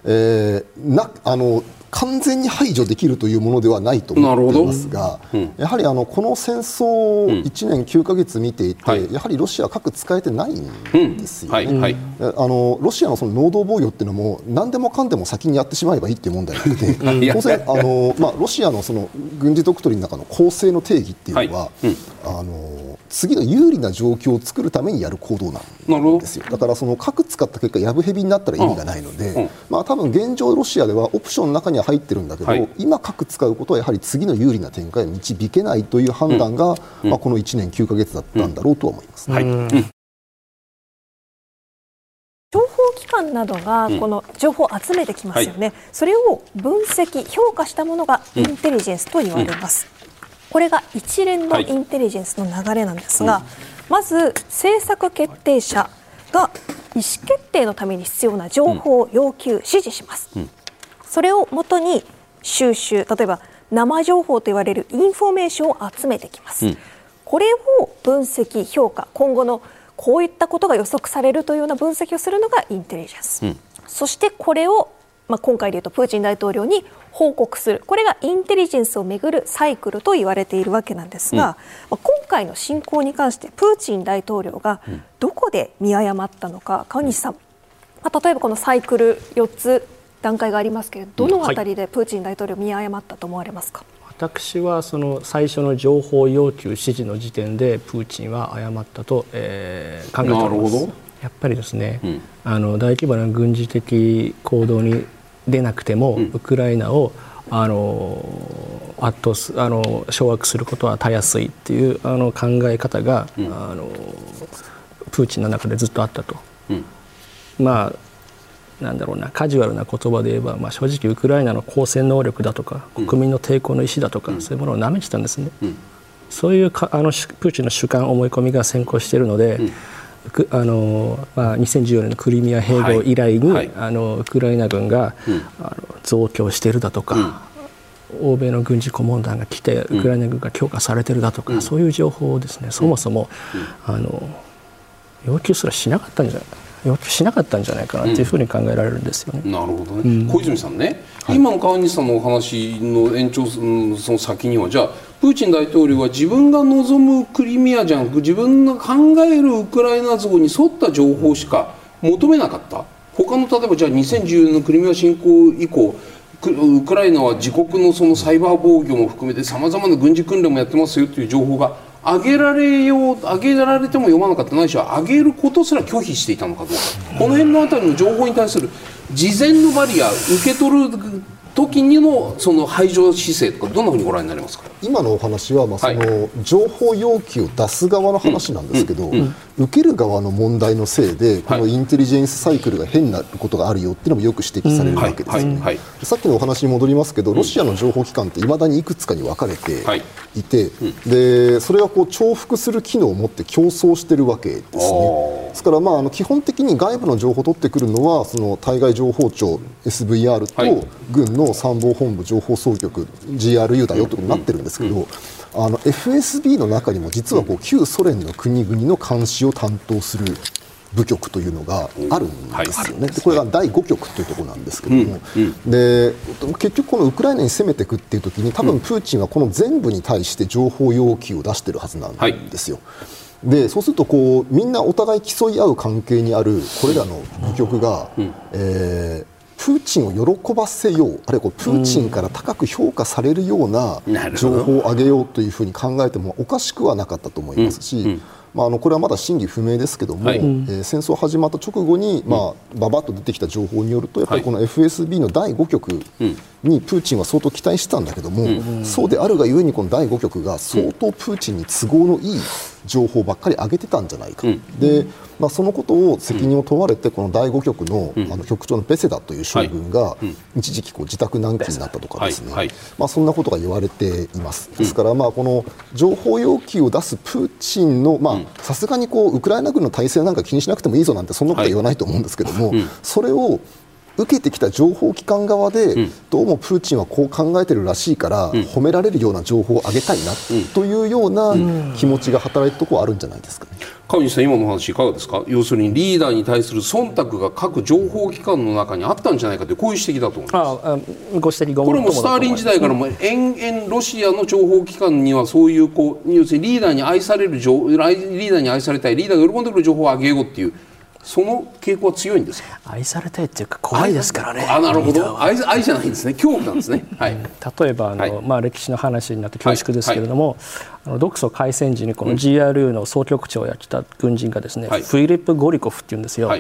S3: えー、なあの完全に排除できるというものではないと思っていますが、うん、やはりあのこの戦争を1年9か月見ていて、うん、やはりロシアは核使えてないんですよね、うん。はい、あのロシアのその能動防御っていうのも何でもかんでも先にやってしまえばいいっていう問題なくて (laughs) 当然あの、まあ、ロシアのその軍事ドクトリンの中の攻勢の定義っていうのは、はい、あの次の有利な状況を作るためにやる行動なんですよ。だからその核使った結果やぶへびになったら意味がないので、まあ、多分現状ロシアではオプションの中には入ってるんだけど、はい、今核使うことはやはり次の有利な展開に導けないという判断が、うん、まあ、この1年9か月だったんだろうとは思います。はい。
S1: 情報機関などがこの情報を集めてきますよね、はい、それを分析、評価したものがインテリジェンスと言われます。これが一連のインテリジェンスの流れなんですが、まず政策決定者が意思決定のために必要な情報を要求、指示します。それをもとに収集例えば生情報と言われるインフォメーションを集めてきます、うん、これを分析評価今後のこういったことが予測されるというような分析をするのがインテリジェンス、うん、そしてこれを、まあ、今回でいうとプーチン大統領に報告する。これがインテリジェンスをめぐるサイクルと言われているわけなんですが、うん、まあ、今回の侵攻に関してプーチン大統領がどこで見誤ったのか川西さん、まあ、例えばこのサイクル4つ段階がありますけれどどのあたりでプーチン大統領見誤ったと思われますか、
S4: はい、私はその最初の情報要求指示の時点でプーチンは誤ったと、えー、考えております。やっぱりですね、うん、あの大規模な軍事的行動に出なくても、うん、ウクライナをあの圧倒すあの掌握することはたやすいっていうあの考え方が、うん、あのプーチンの中でずっとあったと。まあなんだろうなカジュアルな言葉で言えば、まあ、正直ウクライナの抗戦能力だとか国民の抵抗の意思だとか、うん、そういうものをなめてたんですね、うん、そういうかあのプーチンの主観思い込みが先行しているので、うん、あのまあ、2014年のクリミア併合以来に、はい。はい、あのウクライナ軍が、あの増強しているだとか、欧米の軍事顧問団が来てウクライナ軍が強化されているだとか、そういう情報をですねそもそも、あの要求すらしなかったんじゃないか要求しなかったんじゃないかなというふうに考えられるんですよね。
S2: うん、なるほどね、うん、小泉さんね、はい、今の川西さんのお話の延長その先にはじゃあプーチン大統領は自分が望むクリミアじゃなく自分が考えるウクライナ像に沿った情報しか求めなかった。他の例えばじゃあ2014年のクリミア侵攻以降ウクライナは自国のそのサイバー防御も含めてさまざまな軍事訓練もやってますよという情報が上げられよう上げられても読まなかったないしは上げることすら拒否していたのかどうか。この辺のあたりの情報に対する事前のバリア受け取る時にのその排除姿勢とかどんなふうにご覧になりますか？
S3: 今のお話はまあその情報要求を出す側の話なんですけど、受ける側の問題のせいでこのインテリジェンスサイクルが変なことがあるよっていうのもよく指摘されるわけですよね。さっきのお話に戻りますけどロシアの情報機関っていまだにいくつかに分かれてい。て、でそれはこう重複する機能を持って競争してるわけですね。ですからまああの基本的に外部の情報を取ってくるのはその対外情報庁 SVR と軍の参謀本部情報総局 GRU だよということになってるんですけど、あの FSB の中にも実はこう旧ソ連の国々の監視を担当する部局というのがあるんですよね、でこれが第5局というところなんですけども、で結局、このウクライナに攻めていくっていう時に多分プーチンはこの全部に対して情報要求を出しているはずなんですよ。でそうするとこうみんなお互い競い合う関係にあるこれらの部局が、うん、えープーチンを喜ばせようあるいはプーチンから高く評価されるような情報を上げようというふうに考えてもおかしくはなかったと思いますし、うん。うんまあ、あのこれはまだ真偽不明ですけども、はい、えー、戦争始まった直後に、まあ、ばばっと出てきた情報によるとやっぱりこの FSB の第5局にプーチンは相当期待してたんだけども、うん、そうであるがゆえにこの第5局が相当プーチンに都合のいい情報ばっかり上げてたんじゃないか、うん、でまあ、そのことを責任を問われてこの第5局の,、あの局長のベセダという将軍が一時期こう自宅軟禁になったとかですね、まあ、そんなことが言われています。ですからまあこの情報要求を出すプーチンのさすがにこうウクライナ軍の体制なんか気にしなくてもいいぞなんてそんなことは言わないと思うんですけども、それを受けてきた情報機関側で、うん、どうもプーチンはこう考えてるらしいから、うん、褒められるような情報をあげたいな、というような気持ちが働いたところはあるんじゃないですかね。
S2: 川西さん、今の話いかがですか？要するにリーダーに対する忖度が各情報機関の中にあったんじゃないかというこういう指摘だと思います。ああご指摘
S4: こ
S2: れもスターリン時代からも延々ロシアの情報機関にはそういうこう要するにリーダーに愛される情リーダーに愛されたいリーダーが喜んでくる情報をあげようっていうその傾向は強いんです
S4: 愛されたいっていうか怖いですからね。
S2: あなるほど。愛愛じゃないんですね。恐怖なんですね、はい、
S4: 例えばあの、はい、まあ、歴史の話になって恐縮ですけれども、はい、あの独ソ開戦時にこの GRU の総局長をやってた軍人がですね、フィリップ・ゴリコフっていうんですよ、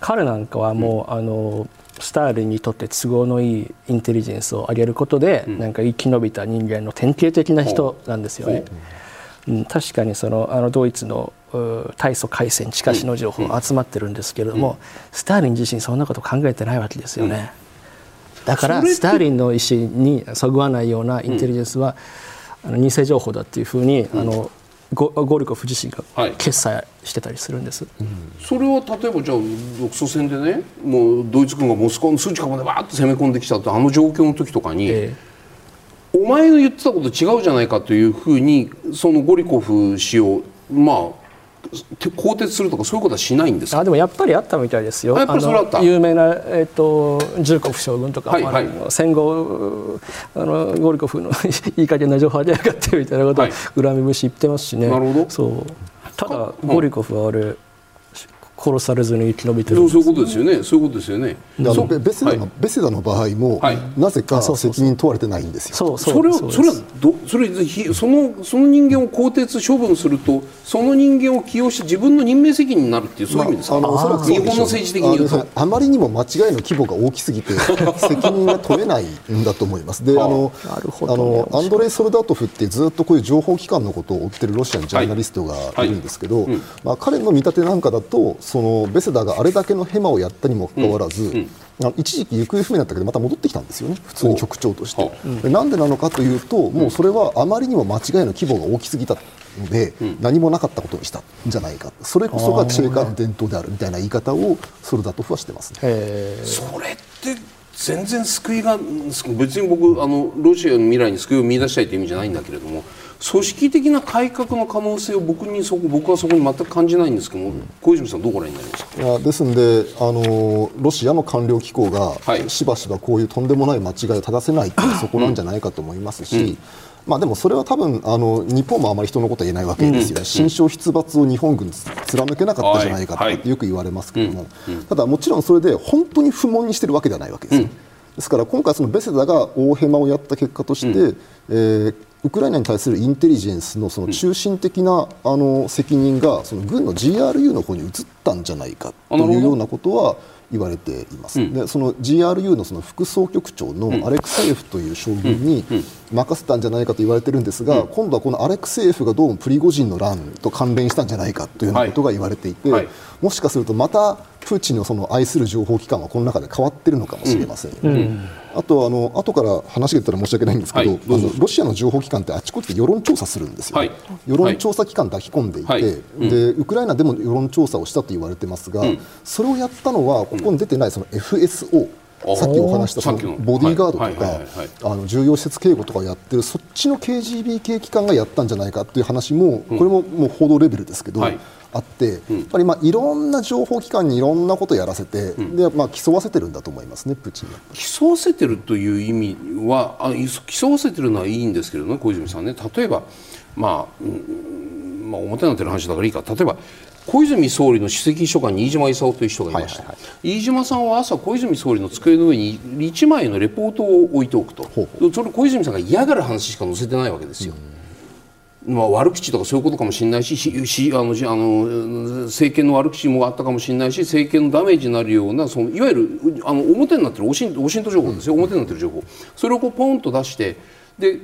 S4: 彼なんかはもう、うん、あのスターリンにとって都合のいいインテリジェンスを上げることで、うん、なんか生き延びた人間の典型的な人なんですよね。う。ん、確かにそのあのドイツの大祖海戦地下史の情報集まってるんですけれども、スターリン自身そんなこと考えてないわけですよね。だからスターリンの意思にそぐわないようなインテリジェンスは、あの偽情報だっていうふうに、あのゴゴリコフ自身が決裁してたりするんです、はい
S2: うん、それは例えばじゃあ独ソ戦でねもうドイツ軍がモスクワの数値間までわーっと攻め込んできたとあの状況の時とかに、えー、お前の言ってたこと違うじゃないかというふうにそのゴリコフ氏をまあ更迭するとかそういうことはしないんです
S4: あでもやっぱりあったみたいですよ。有名なえっ、ー、とジューコフ将軍とか、はいはい、戦後あのゴリコフの (laughs) いい加減な情報じゃなかったみたいなことを恨み節言ってますしね。
S2: なるほど。
S4: そう。ただゴリコフはあれ。殺されずに生き延びてる
S2: そういうことですよね。そういうことですよね。
S3: あのベセダの、はい、ベセダの場合も、はい、なぜか責任問われてないんですよ。
S2: それはそれはどそれそのその人間を更迭処分するとその人間を起用して自分の任命責任になるっていうそういう意味ですか、まあ、あのおそらく日本の政治的に言うと。
S3: あまりにも間違いの規模が大きすぎて (laughs) 責任が取れないんだと思います。であのあのアンドレイ・ソルダートフってずっとこういう情報機関のことを追ってるロシアのジャーナリストがいるんですけど、はい。はいうん、まあ、彼の見立てなんかだとそのベセダがあれだけのヘマをやったにもかかわらず、うん。うん、一時期行方不明になったけどまた戻ってきたんですよね。普通に局長として、うん、なんでなのかというともうそれはあまりにも間違いの規模が大きすぎたので、何もなかったことにしたんじゃないか。それこそが地下の伝統であるみたいな言い方をソルダトフはしてますね。
S2: それって全然救いが別に僕あのロシアの未来に救いを見出したいという意味じゃないんだけれども組織的な改革の可能性を僕にそこ僕はそこに全く感じないんですけども、小泉さんどうご覧になりますか？い
S3: やですのであのロシアの官僚機構が、しばしばこういうとんでもない間違いを正せないってそこなんじゃないかと思いますし、うん。まあ、でもそれは多分あの日本もあまり人のことは言えないわけですよ、うん、新章出伐を日本軍貫けなかったじゃないかとよく言われますけれども、ただ、もちろんそれで本当に不問にしているわけではないわけです、うん、ですから今回、そのベセダが大ヘマをやった結果として、うん、えーウクライナに対するインテリジェンスのその中心的な、あの責任がその軍の GRU の方に移ったんじゃないかというようなことは言われています、うん、でその GRU のその副総局長のアレクセイエフという将軍に任せたんじゃないかと言われているんですが、うん、今度はこのアレクセイエフがどうもプリゴジンの乱と関連したんじゃないかというようなことが言われていて、もしかするとまたプーチンのその愛する情報機関はこの中で変わっているのかもしれません、うん、あとあの後から話が出たら申し訳ないんですけど、はい、あのロシアの情報機関ってあちこちで世論調査するんですよ、世論調査機関抱き込んでいて、でウクライナでも世論調査をしたと言われてますが、それをやったのはここに出てないその FSO、さっきお話したそのボディーガードとか、あの重要施設警護とかをやってるそっちの KGB 系機関がやったんじゃないかという話も、これももう報道レベルですけど、あって、やっぱりまあいろんな情報機関にいろんなことをやらせて、でまあ、競わせてるんだと思いますね、プーチンは。
S2: 競わせてるという意味はあ、競わせてるのはいいんですけどね、小泉さんね、例えば、まあ、うんまあ、表になってる話だからいいか、例えば、小泉総理の首席秘書官に飯島勲という人がいました、はいはいはい、飯島さんは朝小泉総理の机の上に1枚のレポートを置いておくと。それ小泉さんが嫌がる話しか載せてないわけですよ。まあ、悪口とかそういうことかもしれないししあのあの政権の悪口もあったかもしれないし政権のダメージになるようなそのいわゆるあの表になってるおしんおしんと情報ですよ、表になってる情報。それをこうポンと出してで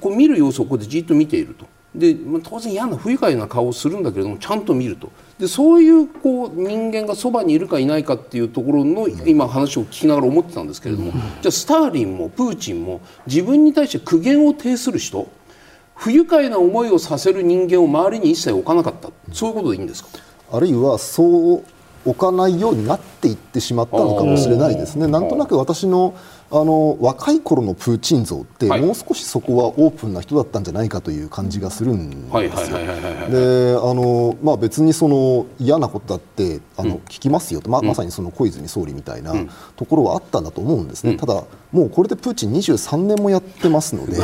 S2: こう見る様子をこうでじっと見ていると。で、まあ、当然嫌な不愉快な顔をするんだけれどもちゃんと見ると。でそういうこう人間がそばにいるかいないかっていうところの今話を聞きながら思ってたんですけれども、じゃあスターリンもプーチンも自分に対して苦言を呈する人不愉快な思いをさせる人間を周りに一切置かなかった。そういうことでいいんですか？
S3: あるいはそう置かないようになっていってしまったのかもしれないですね。なんとなく私のあの若い頃のプーチン像って、もう少しそこはオープンな人だったんじゃないかという感じがするんですよ。であの、まあ、別にその嫌なことだってあの、聞きますよと、ままさにその小泉総理みたいなところはあったんだと思うんですね、ただ、もうこれでプーチン23年もやってますので。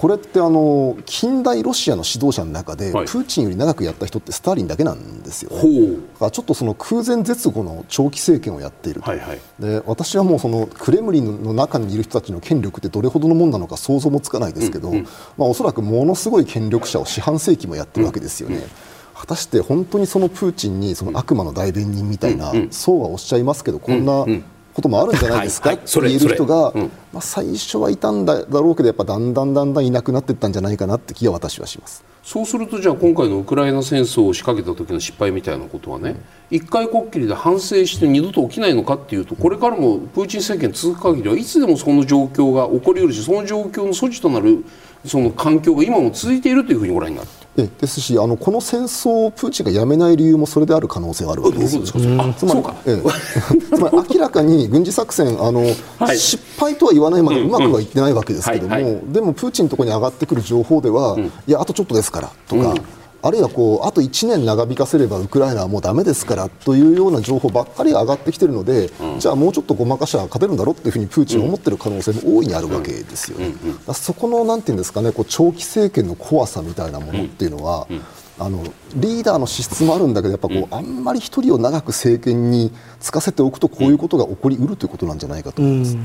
S3: これってあの近代ロシアの指導者の中で、プーチンより長くやった人ってスターリンだけなんですよ、ね、ちょっとその空前絶後の長期政権をやっていると、はいはい、で私はもうそのクレムリンの中にいる人たちの権力ってどれほどのものなのか想像もつかないですけど、うんうん、まあ、おそらくものすごい権力者を四半世紀もやってるわけですよね。うんうん。果たして本当にそのプーチンにその悪魔の代弁人みたいな、そうはおっしゃいますけどこんなこともあるんじゃないですか、って言える人が、まあ、最初はいたんだろうけどやっぱだんだんだんだんいなくなっていったんじゃないかなって気は私はします。
S2: そうするとじゃあ今回のウクライナ戦争を仕掛けた時の失敗みたいなことはね、一回こっきりで反省して二度と起きないのかっていうとこれからもプーチン政権続く限りはいつでもその状況が起こりうるしその状況の措置となるその環境が今も続いているというふうにご覧になる。
S3: えですしあのこの戦争をプーチンがやめない理由もそれである可能性があるわけですつまりえつまり明らかに軍事作戦あの、はい、失敗とは言わないまでうまくはいってないわけですけども、でもプーチンのところに上がってくる情報では、うん、いやあとちょっとですからとか。うんあるいはこうあと1年長引かせればウクライナはもうだめですからというような情報ばっかりが上がってきているので、うん、じゃあもうちょっとごまかしは勝てるんだろうというふうにプーチンは思っている可能性も大いにあるわけですよね。そこのなんていうんですかねこう長期政権の怖さみたいなものっていうのは、あのリーダーの資質もあるんだけどやっぱこう、あんまり一人を長く政権につかせておくとこういうことが起こりうるということなんじゃないかと思います。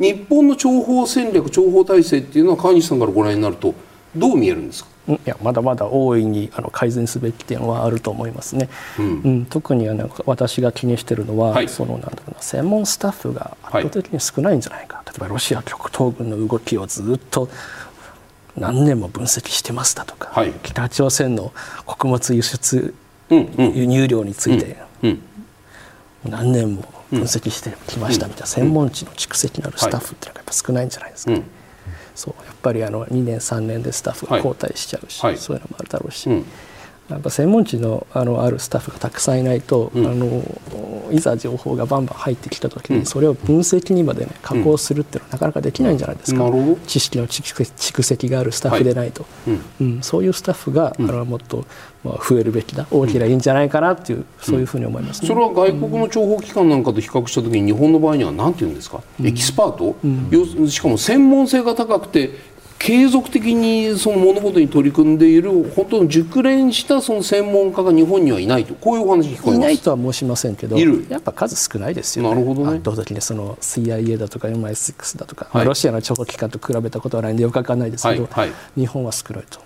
S2: 日本の諜報戦略、諜報体制っていうのは川西さんからご覧になるとどう見えるんですか？
S4: いやまだまだ大いにあの改善すべき点はあると思いますね、うん、うん、特にあの私が気にしているのは、はい、そのなんだろうな専門スタッフが圧倒的に少ないんじゃないか、はい、例えばロシア極東軍の動きをずっと何年も分析してますだとか、はい、北朝鮮の穀物輸出、輸入量について何年も分析してきましたみたいな専門知の蓄積のあるスタッフっていうのがやっぱ少ないんじゃないですかね。そうやっぱりあの2年3年でスタッフが交代しちゃうし、はい、そういうのもあるだろうし、うん、やっぱ専門知のあのあるスタッフがたくさんいないと、うん、あのいざ情報がバンバン入ってきた時にそれを分析にまで、ね、加工するっていうのはなかなかできないんじゃないですか、うん、知識の蓄積があるスタッフでないと、はい、うん。そういうスタッフが、あのもっと、まあ、増えるべきだ大きないいんじゃないかなっていう、そういうふうに思います、
S2: ね、それは外国の諜報機関なんかと比較した時に日本の場合には何て言うん。ですか、エキスパート、しかも専門性が高くて継続的にその物事に取り組んでいる本当に熟練したその専門家が日本にはいないと。こういうお話聞こえます。
S4: いないとは申しませんけどやっぱ数少ないですよ、
S2: ね、なるほどね。
S4: 圧倒的にその CIA だとか MI6 だとか、はい、ロシアの諜報機関と比べたことはないんでよくわかんないですけど、はいはい、日本は少ないと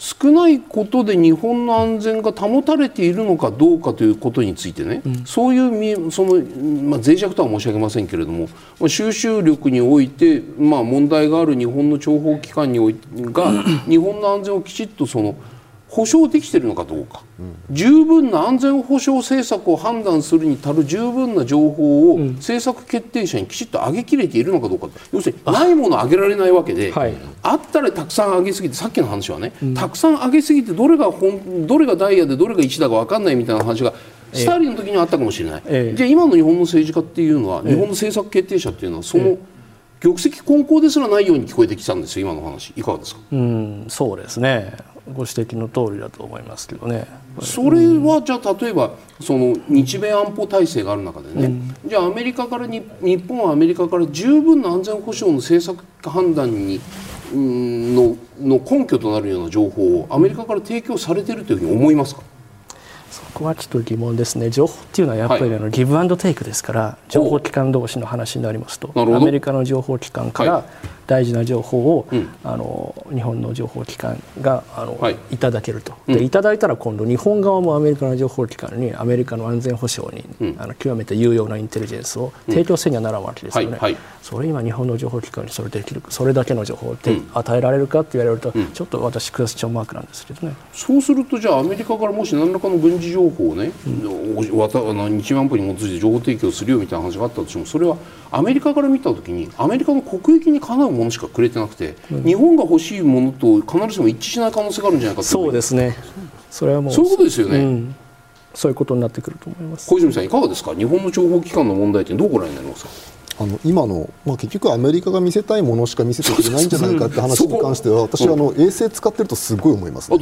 S2: 少ないことで日本の安全が保たれているのかどうかということについてね、うん、そういうその、まあ、脆弱とは申し上げませんけれども収集力において、まあ、問題がある日本の諜報機関においてが (laughs) 日本の安全をきちっとその保障できているのかどうか、うん、十分な安全保障政策を判断するに足る十分な情報を政策決定者にきちっと上げきれているのかどうか、要するにないものを上げられないわけで、はい、あったらたくさん上げすぎてさっきの話はね、うん、たくさん上げすぎてどれが本どれがダイヤでどれが1だか分かんないみたいな話がスターリンの時にはあったかもしれない、ええ、じゃあ今の日本の政治家っていうのは、日本の政策決定者っていうのはその、玉石混交ですらないように聞こえてきたんですよ今の話。いかがですか？
S4: うんそうですねご指摘の通りだと思いますけどね。
S2: それはじゃあ例えばその日米安保体制がある中でね、うん、じゃあアメリカからに日本はアメリカから十分な安全保障の政策判断にのの根拠となるような情報をアメリカから提供されているというふうに思いますか？
S4: そこはちょっと疑問ですね。情報っていうのはやっぱりあの、ギブアンドテイクですから情報機関同士の話になりますと。アメリカの情報機関から、はい。大事な情報を、うん、あの日本の情報機関があの、はい、いただけると、でいただいたら今度日本側もアメリカの情報機関にアメリカの安全保障に、うん、あの極めて有用なインテリジェンスを提供せにはならんわけですよね、はいはい、それ今日本の情報機関にそれできるそれだけの情報を、与えられるかって言われると、ちょっと私クエスチョンマークなんですけどね。
S2: そうするとじゃあアメリカからもし何らかの軍事情報をね、うん、わた日安保に基づいて情報提供するよみたいな話があったとしてもそれはアメリカから見た時にアメリカの国益にかなうものしかくれてなくて、うん、日本が欲しいものと必ずしも一致しない可能性があるんじゃないか
S4: そうですね。
S2: それはもうそういうことですよね、うん、
S4: そういうことになってくると思います。
S2: 小泉さんいかがですか？日本の情報機関の問題点どうご覧になりますか？
S3: あの今の、まあ、結局アメリカが見せたいものしか見せてくれないんじゃないかって話に関しては私はあの衛星使ってるとすごい思います、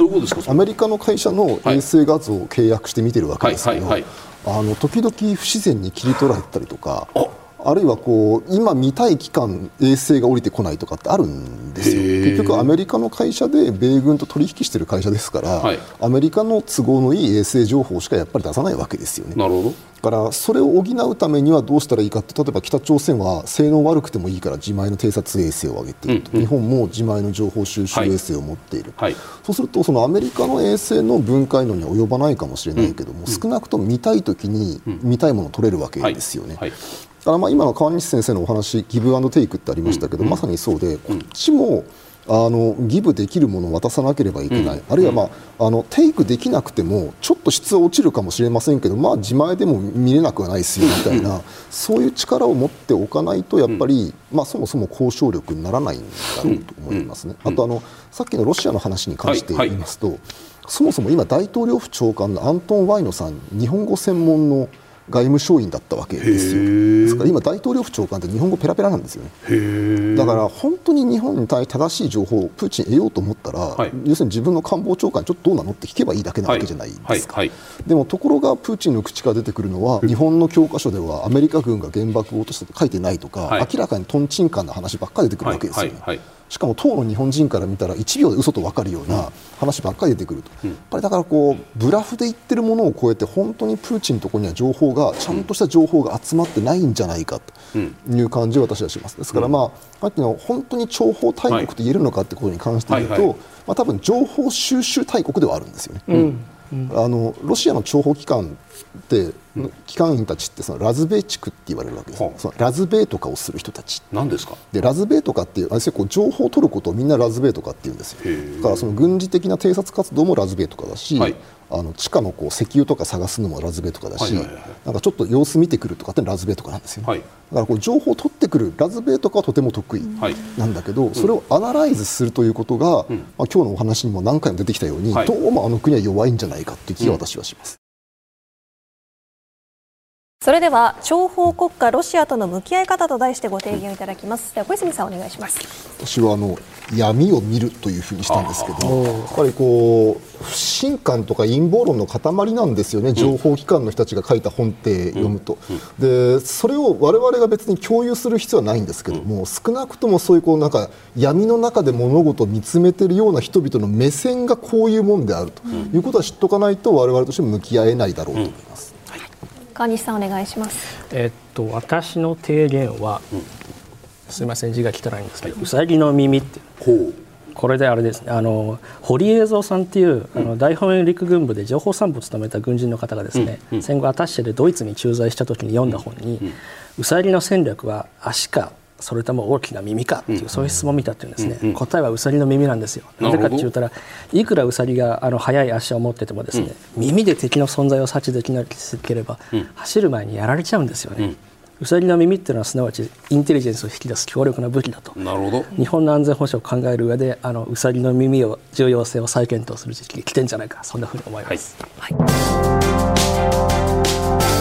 S3: アメリカの会社の衛星画像を契約して見てるわけですけど、あの時々不自然に切り取られたりとかあ。るいはこう今見たい期間衛星が降りてこないとかってあるんですよ結局アメリカの会社で米軍と取引している会社ですから、はい、アメリカの都合のいい衛星情報しかやっぱり出さないわけですよね。
S2: なるほど。
S3: だからそれを補うためにはどうしたらいいかって例えば北朝鮮は性能悪くてもいいから自前の偵察衛星を上げていると、うんうん、日本も自前の情報収集衛星を持っている、はい。はい、そうするとそのアメリカの衛星の分解能には及ばないかもしれないけども、うん、少なくとも見たい時に見たいものを取れるわけですよね。はい。だからまあ今の川西先生のお話ギブアンドテイクってありましたけど、まさにそうでこっちもあのギブできるものを渡さなければいけない、あるいは、まあ、あのテイクできなくてもちょっと質は落ちるかもしれませんけど、まあ、自前でも見れなくはないですよみたいな、そういう力を持っておかないとやっぱり、まあ、そもそも交渉力にならないんだろうと思いますね。あとあのさっきのロシアの話に関して言いますと、そもそも今大統領府長官のアントン・ワイノさん日本語専門の外務省員だったわけですよ。ですから今、大統領府長官って日本語ペラペラなんですよね。だから本当に日本に対正しい情報をプーチン得ようと思ったら、はい、要するに自分の官房長官ちょっとどうなのって聞けばいいだけなわけじゃないですか、はいはい、でもところがプーチンの口から出てくるのは日本の教科書ではアメリカ軍が原爆を落としたと書いてないとか、明らかにとんちんかんな話ばっかり出てくるわけですよね。しかも当の日本人から見たら1秒で嘘と分かるような話ばっかり出てくると、やっぱりだからこうブラフで言ってるものを超えて本当にプーチンのところには情報がちゃんとした情報が集まってないんじゃないかという感じを私はします。ですから、まあ、さっきの本当に諜報大国と言えるのかということに関して言うと、まあ、多分情報収集大国ではあるんですよね。うん。あのロシアの諜報機関って機関員たちってそのラズベ地区って言われるわけです、そのラズベとかをする人たち。
S2: 何ですか？
S3: でラズベとかっていうあれこう情報を取ることをみんなラズベとかって言うんですよ。だからその軍事的な偵察活動もラズベとかだし、はい、あの地下のこう石油とか探すのもラズベとかだし、はいはいはい、なんかちょっと様子見てくるとかってラズベとかなんですよ、ね、はい、だからこう情報を取ってくるラズベとかはとても得意なんだけど、はい、それをアナライズするということが、うん、まあ、今日のお話にも何回も出てきたように、どうもあの国は弱いんじゃないかという気が私はします。
S1: それでは諜報国家ロシアとの向き合い方と題してご提言いただきます。では小泉さんお願いします。
S3: 私はあの闇を見るというふうにしたんですけどやっぱりこう不信感とか陰謀論の塊なんですよね、情報機関の人たちが書いた本って読むと、でそれを我々が別に共有する必要はないんですけども、少なくともそういうこうなんか闇の中で物事を見つめているような人々の目線がこういうもんであるということは知っておかないと我々としても向き合えないだろうと思います。
S1: 川西さんお願いします。
S4: えっと私の提言は、うん、すみません字が汚いんですけど、うさぎの耳ってこれであれですね。あの堀江蔵さんっていう、あの大本営陸軍部で情報参謀を務めた軍人の方がですね、戦後アタッシェでドイツに駐在した時に読んだ本に、うさぎの戦略は足かそれとも大きな耳かっていう、そういう質問を見たっていうんですね、答えはウサギの耳なんですよ。なぜかって言ったらいくらウサギがあの速い足を持っててもですね、耳で敵の存在を察知できなければ、走る前にやられちゃうんですよね、ウサギの耳っていうのはすなわちインテリジェンスを引き出す強力な武器だと。
S2: なるほど。
S4: 日本の安全保障を考える上であのウサギの耳を重要性を再検討する時期が来てんじゃないか。そんなふうに思います。はい、はい